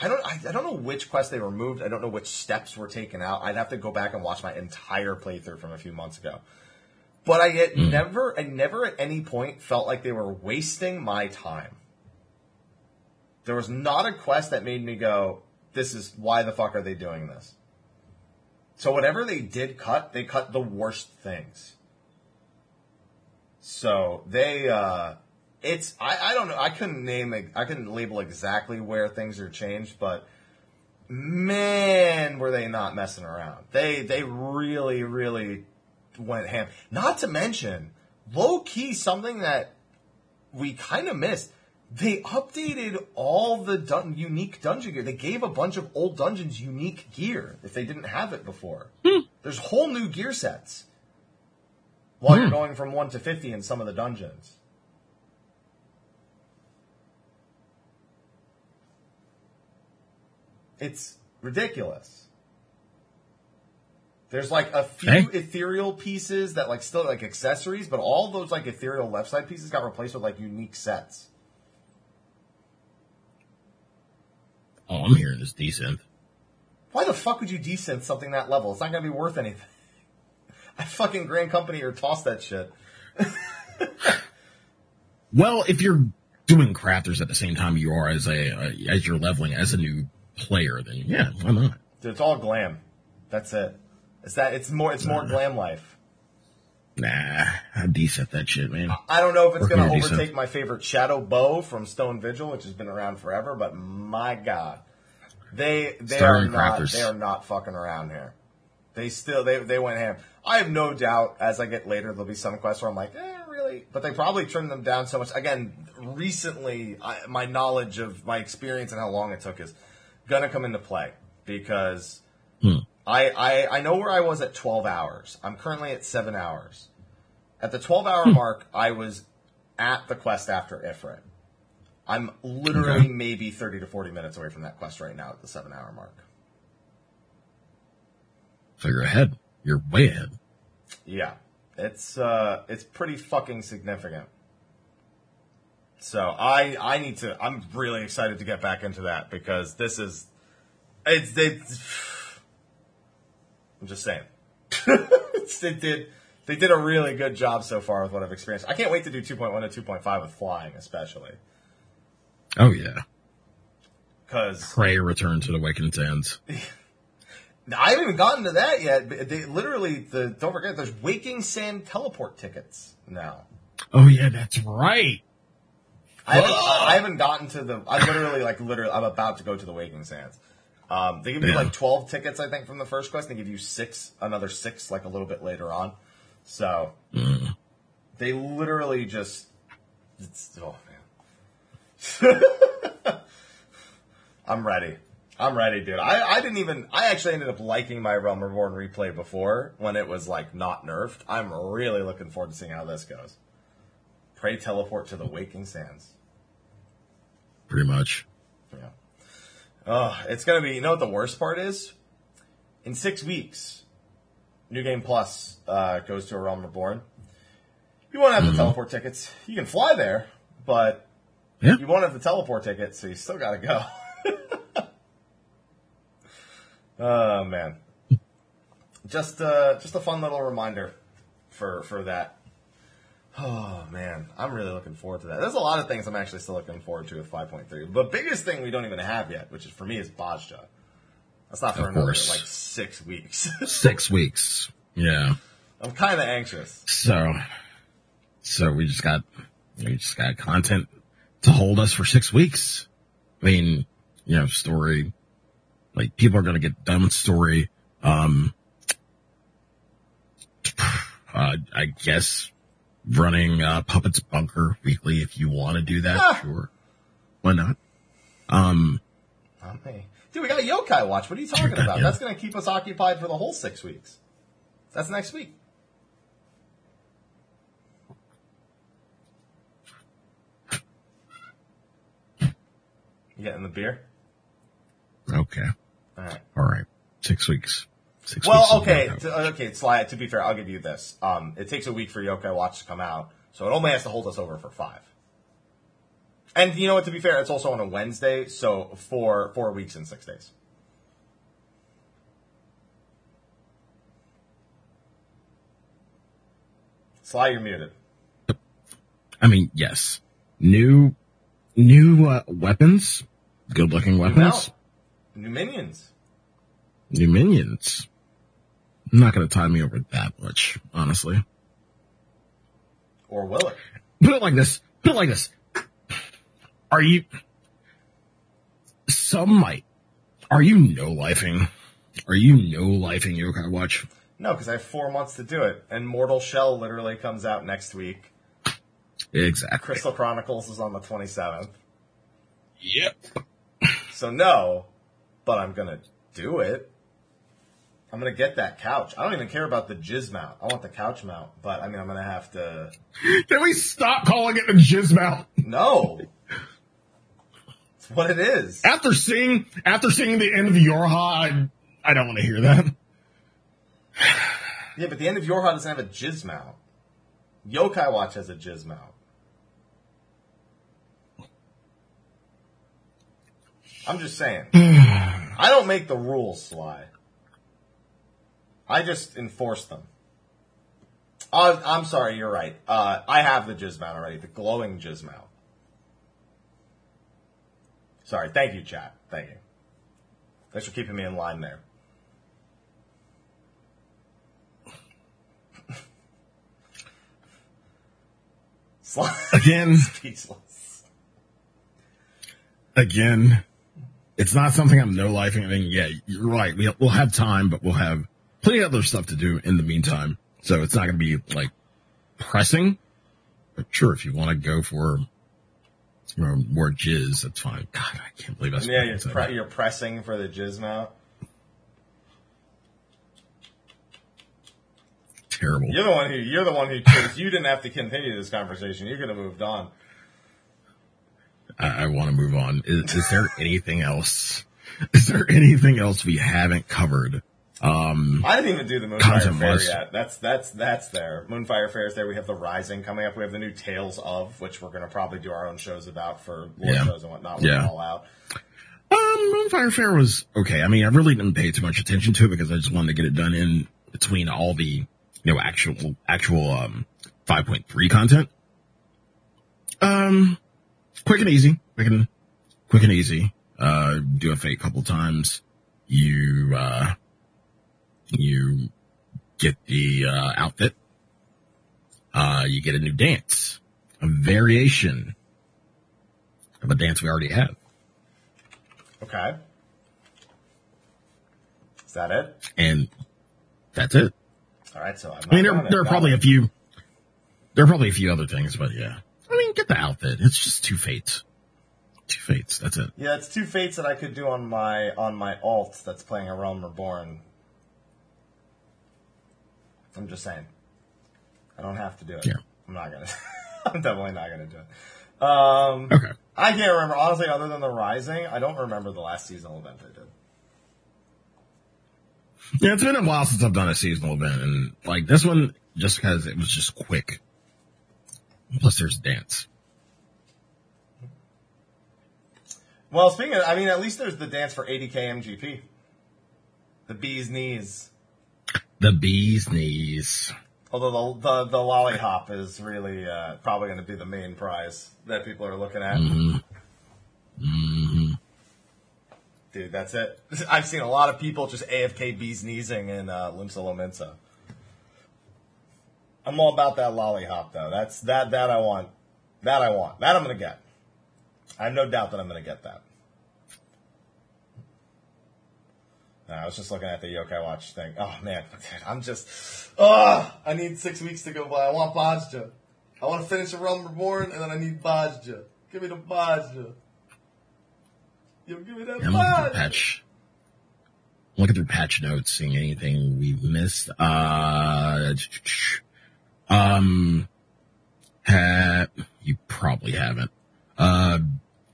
I don't I, I don't know which quest they removed. I don't know which steps were taken out. I'd have to go back and watch my entire playthrough from a few months ago. But I had never I never at any point felt like they were wasting my time. There was not a quest that made me go, this is why the fuck are they doing this? So whatever they did cut, they cut the worst things. So they, uh, it's I, I don't know I couldn't name it I couldn't label exactly where things are changed, but man, were they not messing around? They they really really went ham. Not to mention, low key something that we kind of missed. They updated all the dun- unique dungeon gear. They gave a bunch of old dungeons unique gear if they didn't have it before. Hmm. There's whole new gear sets while you're hmm. going from 1 to 50 in some of the dungeons. It's ridiculous. There's like a few Hey. ethereal pieces that like still like accessories, but all those like ethereal left side pieces got replaced with like unique sets. Oh, I'm hearing this desynth. Why the fuck would you desynth something that level? It's not gonna be worth anything. I fucking Grand Company or toss that shit. Well, if you're doing crafters at the same time you are as a uh, as you're leveling as a new player, then yeah, why not? Dude, it's all glam. That's it. It's that. It's more. It's more glam life. Nah, I desynth that shit, man. I don't know if it's gonna overtake my favorite Shadow Bow from Stone Vigil, which has been around forever. But my god, they they are not crafters. they are not fucking around here. They still they they went ham. I have no doubt as I get later there'll be some quests where I'm like, eh, really? But they probably trimmed them down so much. Again, recently I, my knowledge of my experience and how long it took is gonna come into play because I, I I know where I was at 12 hours. I'm currently at seven hours. At the 12 hour mark, I was at the quest after Ifrit. I'm literally Okay. maybe 30 to 40 minutes away from that quest right now at the seven hour mark. So you're ahead. You're way ahead. Yeah, it's uh, it's pretty fucking significant. So I I need to. I'm really excited to get back into that because this is it's it's. I'm just saying. They did they did a really good job so far with what I've experienced. I can't wait to do 2.1 to 2.5 with flying, especially Oh yeah. because Pray return to the Awakened Sands. I haven't even gotten to that yet. They literally the don't forget there's Waking Sand teleport tickets now. Oh yeah, that's right. I haven't, I haven't gotten to the. I literally like literally. I'm about to go to the Waking Sands. Um, they give you Yeah. like 12 tickets, I think, from the first quest. They give you six, another six, like a little bit later on. So they literally just. It's, oh man, I'm ready. I'm ready, dude. I, I didn't even. I actually ended up liking my Realm Reborn replay before when it was like not nerfed. I'm really looking forward to seeing how this goes. Pray teleport to the Waking Sands. Pretty much. Yeah. Oh, it's gonna be. You know what the worst part is? In six weeks, New Game Plus uh, goes to a Realm Reborn. You won't have the teleport tickets. You can fly there, but Yeah. you won't have the teleport ticket, so you still gotta go. Oh man, just uh, just a fun little reminder for for that. Oh man, I'm really looking forward to that. There's a lot of things I'm actually still looking forward to with 5.3. The biggest thing we don't even have yet, which is for me, is Bozja. That's not for Of another course. like six weeks. Six weeks. Yeah. I'm kind of anxious. So, so we just got, we just got content to hold us for six weeks. I mean, you know, story, like people are going to get done with story. Um, uh, I guess running, uh, Puppets Bunker weekly if you want to do that. Ah. Sure. Why not? Um, Not me. Dude, we got a yokai watch. What are you talking Yeah. about? That's going to keep us occupied for the whole six weeks. That's next week. You getting the beer? okay. All right. All right. Six weeks. Six Well, okay, to, okay. Sly, to be fair, I'll give you this. Um, it takes a week for Yokai Watch to come out, so it only has to hold us over for five. And you know what? To be fair, it's also on a Wednesday, so four four weeks and six days. Sly, you're muted. I mean, yes. New, new, uh, weapons. Good looking weapons. Mount. New minions. New minions. Not gonna tie me over that much, honestly. Or will it? Put it like this. Put it like this. Are you, some might, are you no lifing? Are you no lifing Yokai Watch? No, because I have four months to do it, and Mortal Shell literally comes out next week. Exactly. Crystal Chronicles is on the 27th. Yep. So no, but I'm gonna do it. I'm gonna get that couch. I don't even care about the jizz mount. I want the couch mount, but I mean, I'm gonna have to. Can we stop calling it the jizz mount? No, it's what it is. After seeing, after seeing the end of Yorha, I, I don't want to hear that. Yeah, but the end of Yorha doesn't have a jizz mount. Yokai Watch has a jizz mount. I'm just saying. I don't make the rules, Sly. I just enforce them. Uh, I'm sorry, you're right. Uh, I have the jizz mount already, the glowing jizz mount. Sorry, thank you, chat. Thank you. Thanks for keeping me in line there. Again, speechless. again, it's not something I'm no lifing. I mean, yeah, you're right. We'll, we'll have time, but we'll have plenty of other stuff to do in the meantime. So it's not going to be like pressing. But sure, if you want to go for know, more jizz, that's fine. God, I can't believe that's Yeah, you're, pre- you're pressing for the jizz mount. terrible. You're the one who you're the one who chose. You didn't have to continue this conversation. You could have moved on. I, I want to move on. Is, is there anything else? Is there anything else we haven't covered? Um, I didn't even do the Moonfire Fair yet. That's that's that's there. Moonfire Fair is there. We have the Rising coming up. We have the new Tales of, which we're going to probably do our own shows about for lore Yeah. shows and whatnot. We'll Yeah. all out. Um, Moonfire Fair was okay. I mean, I really didn't pay too much attention to it because I just wanted to get it done in between all the, you know, actual, actual, um, 5.3 content. Um, quick and easy, quick and, quick and easy. Uh, do a fate a couple times. You, uh, you get the, uh, outfit. Uh, you get a new dance, a variation of a dance we already have. Okay. Is that it? and that's it. All right. So I'm I mean, there, there are probably a few, there are probably a few other things, but yeah. I mean, get the outfit. It's just two fates. Two fates. That's it. Yeah, it's two fates that I could do on my on my alt that's playing a Realm Reborn. I'm just saying. I don't have to do it. Yeah. I'm not gonna. I'm definitely not gonna do it. Um, Okay. I can't remember honestly. Other than the Rising, I don't remember the last seasonal event I did. Yeah, it's been a while since I've done a seasonal event, and like this one, just because it was just quick. Plus, there's dance. Well, speaking of, I mean, at least there's the dance for 80k MGP. The bee's knees. The bee's knees. Although the the, the lollipop is really uh, probably going to be the main prize that people are looking at. Mm-hmm. Mm-hmm. Dude, that's it. I've seen a lot of people just AFK bees kneesing in uh, Limsa Lominsa. I'm all about that lollipop though. That's that that I want. That I want. That I'm gonna get. I have no doubt that I'm gonna get that. Nah, I was just looking at the Yokai Watch thing. Oh man, I'm just. Oh, I need six weeks to go by. I want Bozja. I want to finish a Realm Reborn, and then I need Bozja. Give me the Bozja. Yo, give me that I'm looking through Bozja. patch. I'm looking through patch notes, seeing anything we've missed. Uh, um, ha, you probably haven't. Uh,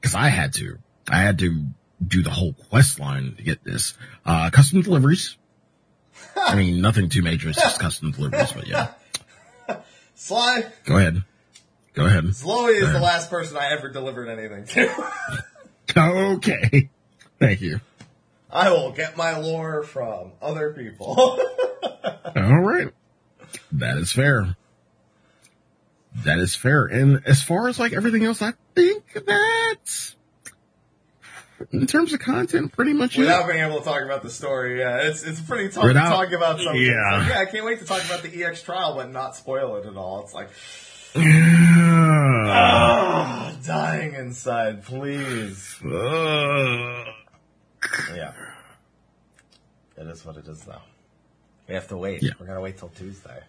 cause I had to. I had to do the whole quest line to get this. Uh, custom deliveries. I mean, nothing too major. It's just custom deliveries, but yeah. Sly, Go ahead. Go ahead. Chloe is the last person I ever delivered anything to. Okay. Thank you. I will get my lore from other people. All right. That is fair. That is fair. And as far as like everything else, I think that in terms of content, pretty much it. Without being able to talk about the story, yeah, it's it's pretty tough Without- to talk about something. Yeah. like, yeah, I can't wait to talk about the EX trial, but not spoil it at all. It's like, ah, dying inside, please. Uh, Yeah, it is what it is, though. We have to wait. Yeah. We're gonna wait till Tuesday.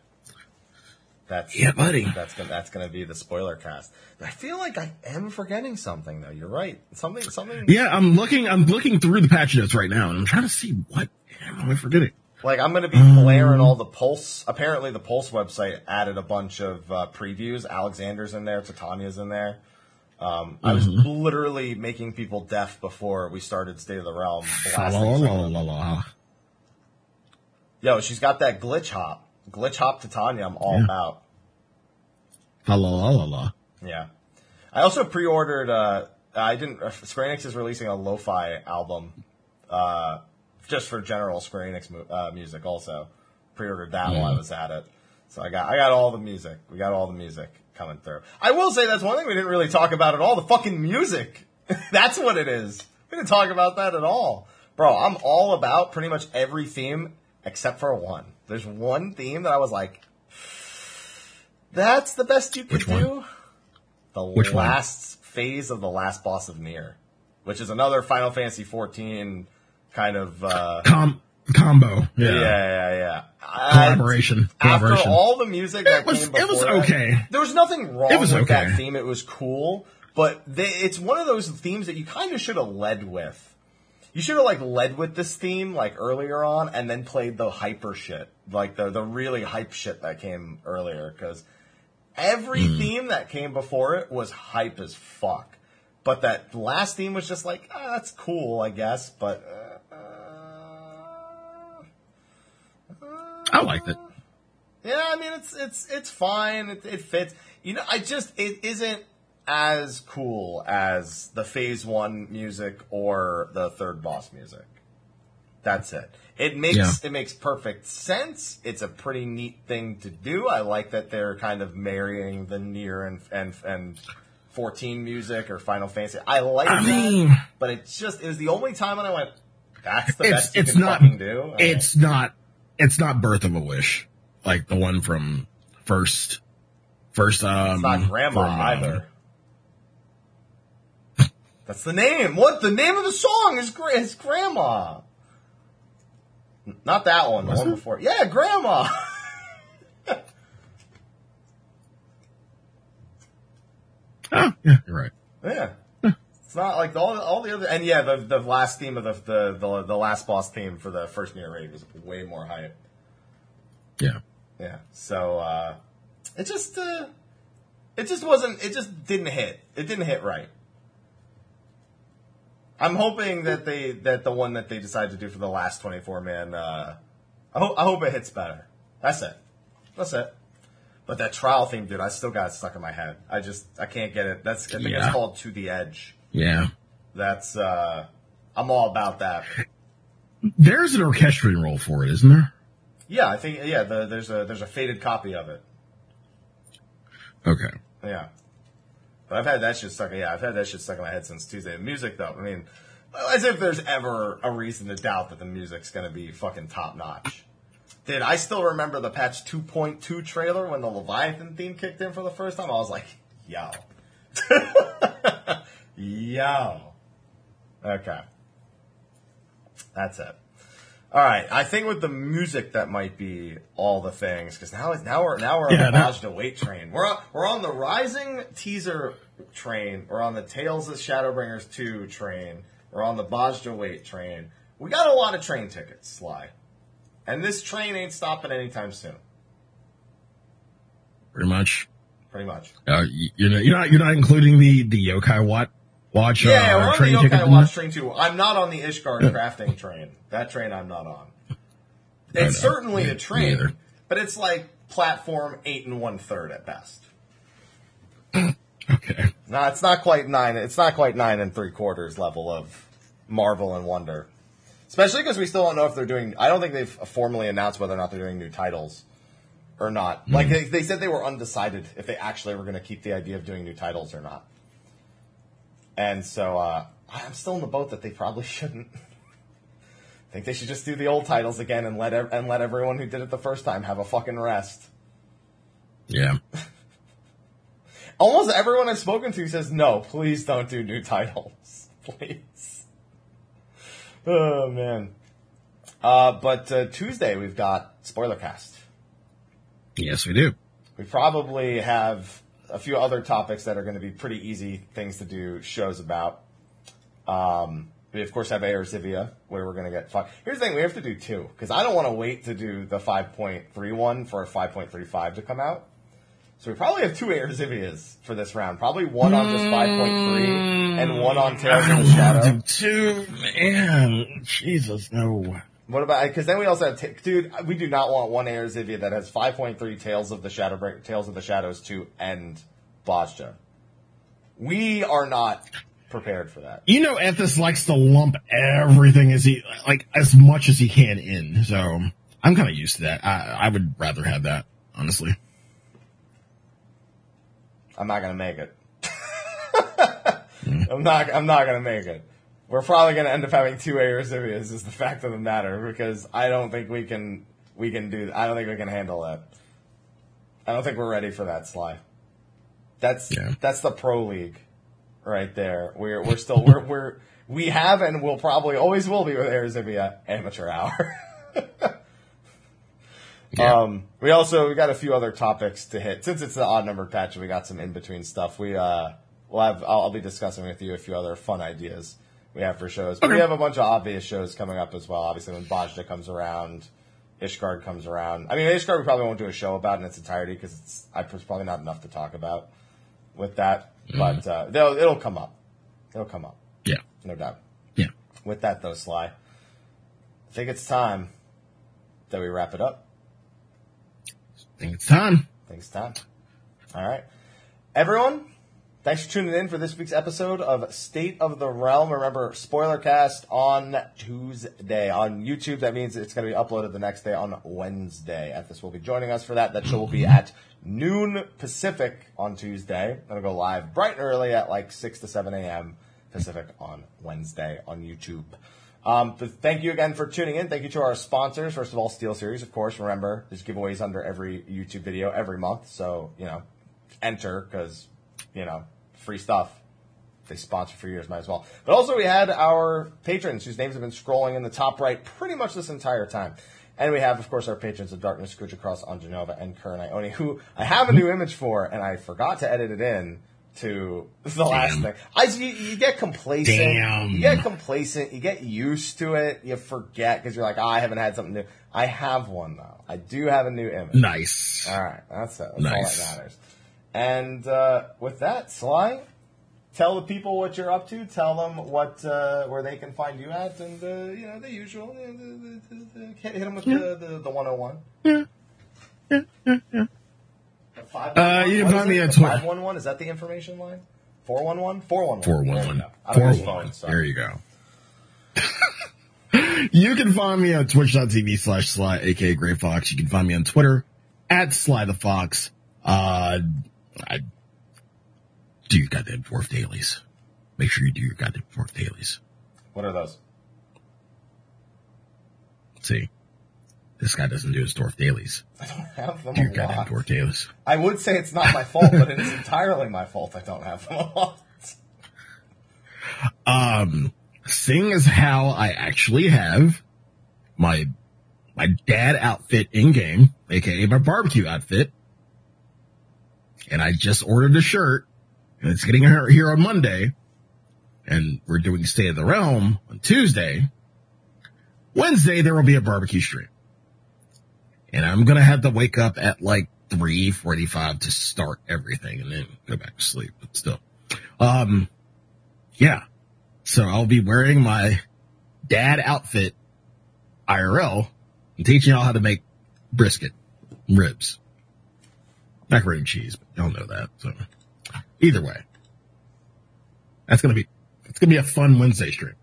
That's Yeah, buddy. That's gonna that's gonna be the spoiler cast. I feel like I am forgetting something, though. You're right. Something something. yeah, I'm looking. I'm looking through the patch notes right now, and I'm trying to see what am I forgetting. Like I'm going to be Um, blaring all the Pulse. Apparently, the Pulse website added a bunch of uh, previews. Alexander's in there. Titania's in there. Um, I was Mm-hmm. literally making people deaf before we started State of the Realm. La blasting la la la la. Yo, she's got that glitch hop. Glitch hop Titania, I'm all Yeah. about. La la la la la. Yeah. I also pre-ordered. Uh, I didn't. Uh, Square Enix is releasing a lo-fi album, uh, just for general Square Enix mu- uh, music. Also, pre-ordered that while I was at it. So I got I got all the music. We got all the music coming through. I will say that's one thing we didn't really talk about at all. The fucking music. that's what it is. We didn't talk about that at all, bro. I'm all about pretty much every theme except for one. There's one theme that I was like, that's the best you could Which one? do. The Which one? last phase of the last boss of Nier, which is another Final Fantasy 14 kind of uh, Com combo. yeah, Yeah. yeah, yeah. I- Collaboration. after Collaboration. all the music that It was- came before, it was that, okay. There was nothing wrong It was with that theme. It was cool, but they, it's one of those themes that you kind of should have led with. You should have like led with this theme like earlier on, and then played the hyper shit, like the the really hype shit that came earlier. Because every Hmm. theme that came before it was hype as fuck, but that last theme was just like, ah, that's cool, I guess, but. Uh, uh, I liked it. yeah, I mean it's it's it's fine. It, it fits. You know, I just it isn't as cool as the Phase One music or the third boss music. That's it. It makes Yeah. it makes perfect sense. It's a pretty neat thing to do. I like that they're kind of marrying the Nier and and and 14 music or Final Fantasy. I like I that, mean- but it's just it was the only time when I went. That's the It's best you it's can not fucking do. it's not it's not Birth of a Wish like the one from first first um It's not grandma from, um, either. That's the name. What? The name of the song is, is Grandma. N- Not that one. The one it? before. Yeah, Grandma. Yeah, you're right. yeah. It's not like all, all the other. And yeah, the, the last theme of the, the the the last boss theme for the first Nier raid was way more hype. Yeah. Yeah. So uh it just uh it just wasn't it just didn't hit. It didn't hit right. I'm hoping that they that the one that they decide to do for the last 24 man uh I, ho- I hope it hits better. That's it. That's it. But that trial theme, dude, I still got it stuck in my head. I just I can't get it. That's I think Yeah. it's called To the Edge. Yeah. That's uh I'm all about that. there's an orchestrion role for it, isn't there? Yeah, I think yeah. The, there's a there's a faded copy of it. Okay. Yeah. But I've had that shit stuck. Yeah, I've had that shit stuck in my head since Tuesday. Music, though, I mean, as if there's ever a reason to doubt that the music's gonna be fucking top notch. Dude, I still remember the patch 2.2 trailer when the Leviathan theme kicked in for the first time. I was like, yo. yo. Okay. That's it. All right, I think with the music that might be all the things because now now we're now we're on Yeah, the Bozja Wait train. We're on, we're on the Rising teaser train. We're on the Tales of Shadowbringers two train. We're on the Bozja Wait train. We got a lot of train tickets, Sly, and this train ain't stopping anytime soon. Pretty much. Pretty much. Uh, you're not, you're not you're not including the the yokai wat watch Yeah, uh, we're on train. Yokai Watch train too. I'm not on the Ishgard crafting train. That train I'm not on. It's certainly a train, but it's like platform eight and one third at best. Okay. No, it's not quite nine. It's not quite nine and three quarters level of Marvel and Wonder. Especially because we still don't know if they're doing. I don't think they've formally announced whether or not they're doing new titles or not. Like they, they said they were undecided if they actually were going to keep the idea of doing new titles or not. And so uh, I'm still in the boat that they probably shouldn't. I think they should just do the old titles again and let ev- and let everyone who did it the first time have a fucking rest. Yeah. Almost everyone I've spoken to says no. Please don't do new titles, please. Oh man. Uh, but uh, Tuesday we've got spoiler cast. Yes, we do. We probably have a few other topics that are going to be pretty easy things to do shows about. Um, we of course have Air Zivia, where we're going to get five. Here's the thing: we have to do two because I don't want to wait to do the 5.31 for a 5.35 to come out. So we probably have two Air Zivias for this round. Probably one on just 5.3 and one on Tales of the Shadow. Two man, Jesus, no. What about because then we also have t- dude. We do not want one Air Zivia that has 5.3 Tales of the Shadow Break, Tales of the Shadows to end Bozja. We are not prepared for that. You know, Ethos likes to lump everything as he like as much as he can in. So I'm kind of used to that. I, I would rather have that, honestly. I'm not gonna make it. Hmm. I'm not. I'm not gonna make it. We're probably gonna end up having two Zivias. Is the fact of the matter because I don't think we can. We can do. I don't think we can handle that. I don't think we're ready for that, Sly. That's Yeah. that's the pro league, right there. We're we're still we're we're we have and will probably always will be with Air Zivia amateur hour. Yeah. Um, we also we got a few other topics to hit since it's the odd numbered patch. We got some in between stuff. We uh, we'll have I'll, I'll be discussing with you a few other fun ideas we have for shows. But we have a bunch of obvious shows coming up as well. Obviously, when Bozja comes around, Ishgard comes around. I mean, Ishgard we probably won't do a show about in its entirety because it's I, probably not enough to talk about with that. But uh, they'll, it'll come up. It'll come up, Yeah. no doubt. Yeah. With that though, Sly, I think it's time that we wrap it up. I think it's time. Thanks, Tom. All right. Everyone, thanks for tuning in for this week's episode of State of the Realm. Remember, spoiler cast on Tuesday. On YouTube, that means it's going to be uploaded the next day on Wednesday. Ethis will be joining us for that. That show will be at noon Pacific on Tuesday. It'll go live bright and early at like 6 to 7 a.m. Pacific on Wednesday on YouTube. Um, but thank you again for tuning in. Thank you to our sponsors. First of all, SteelSeries, of course. Remember, there's giveaways under every YouTube video every month. So, you know, enter because, you know, free stuff. They sponsor for years, might as well. But also, we had our patrons whose names have been scrolling in the top right pretty much this entire time. And we have, of course, our patrons of Darkness, Scrooge Across, Anjanova, and Kern Ione, who I have a new image for, and I forgot to edit it in to the last thing. I, you, you get complacent. Damn. You get complacent. You get used to it. You forget because you're like, oh, I haven't had something new. I have one, though. I do have a new image. Nice. All right, that's it. That's Nice. all that matters. And uh, with that, Sly, tell the people what you're up to. Tell them what uh, where they can find you at, and uh, you know the usual. you know, the- the- the- the- hit hit them with the, the the 101. Yeah. Yeah, yeah, yeah. The five- Uh, you can find me at on The Twitter. 511. Is that the information line? 411? 411. Four There one you one. go. I don't Four his one phone, one. so- There you go. You can find me on twitch.tv slash sly, aka Gray Fox. You can find me on Twitter at Sly the Fox. Uh, do your goddamn dwarf dailies. Make sure you do your goddamn dwarf dailies. What are those? See, this guy doesn't do his dwarf dailies. I don't have them Do your a goddamn lot. dwarf dailies. I would say it's not my fault, but it is entirely my fault I don't have them a lot. Um, seeing as how I actually have my my dad outfit in game, aka my barbecue outfit, and I just ordered a shirt, it's getting here on Monday, and we're doing State of the Realm on Tuesday. Wednesday there will be a barbecue stream, and I'm gonna have to wake up at like three forty-five to start everything, and then go back to sleep. But still, um, yeah. So I'll be wearing my dad outfit IRL and teaching y'all how to make brisket, ribs, macaroni and cheese. Y'all know that. So either way, that's gonna be it's gonna be a fun Wednesday stream.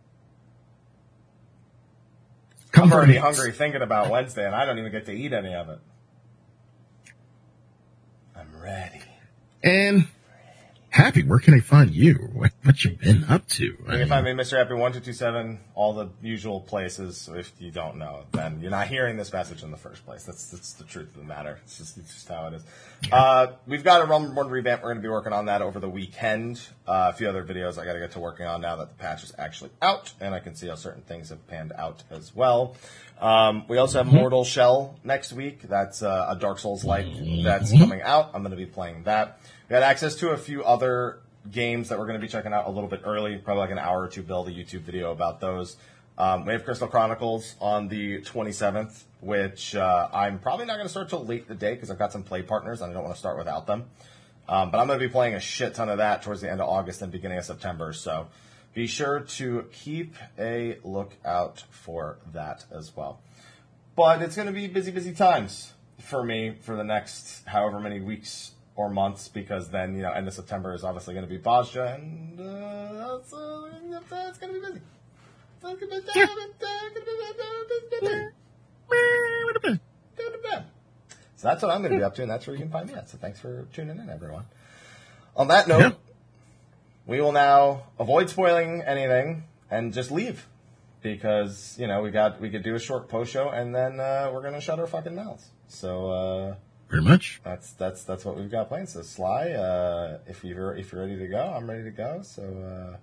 Come I'm already hungry thinking about Wednesday, and I don't even get to eat any of it. I'm ready. And happy, where can I find you? What, what you been up to? I You can find me Mr. Happy one two two seven, all the usual places. So if you don't know, then you're not hearing this message in the first place. That's that's the truth of the matter. It's just it's just how it is. Uh, we've got a Realm One revamp. We're going to be working on that over the weekend. Uh, a few other videos I got to get to working on now that the patch is actually out, and I can see how certain things have panned out as well. Um, we also have Mortal Shell next week. That's uh, a Dark Souls like that's coming out. I'm going to be playing that. We had access to a few other games that we're going to be checking out a little bit early, probably like an hour or two. Build a YouTube video about those. Um, we have Crystal Chronicles on the 27th, which uh, I'm probably not going to start till late the day because I've got some play partners and I don't want to start without them. Um, but I'm going to be playing a shit ton of that towards the end of August and beginning of September. So be sure to keep a lookout for that as well. But it's going to be busy, busy times for me for the next however many weeks or months because then, you know, end of September is obviously going to be Bozja and uh, that's, uh, it's going to be busy. Gonna be busy. So that's what I'm going to be up to, and that's where you can find me at. So thanks for tuning in, everyone. On that note, Yeah. We will now avoid spoiling anything and just leave because you know we got we could do a short post show and then uh, we're gonna shut our fucking mouths. So uh, Pretty much. that's that's that's what we've got planned. So Sly, uh, if you're if you're ready to go, I'm ready to go. So uh,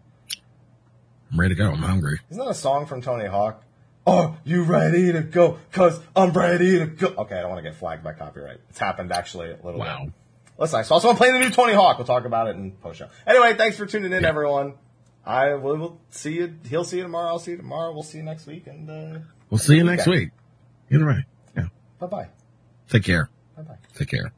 I'm ready to go. I'm hungry. isn't that a song from Tony Hawk? Are you ready to go? Cause I'm ready to go. Okay, I don't want to get flagged by copyright. It's happened actually a little Wow. bit. Listen, I saw someone playing the new Tony Hawk. We'll talk about it in post show. Anyway, thanks for tuning in, everyone. I will see you. He'll see you tomorrow. I'll see you tomorrow. We'll see you next week. And uh, We'll see you next week. Either way. Yeah. bye bye. Take care. Bye bye. Take care.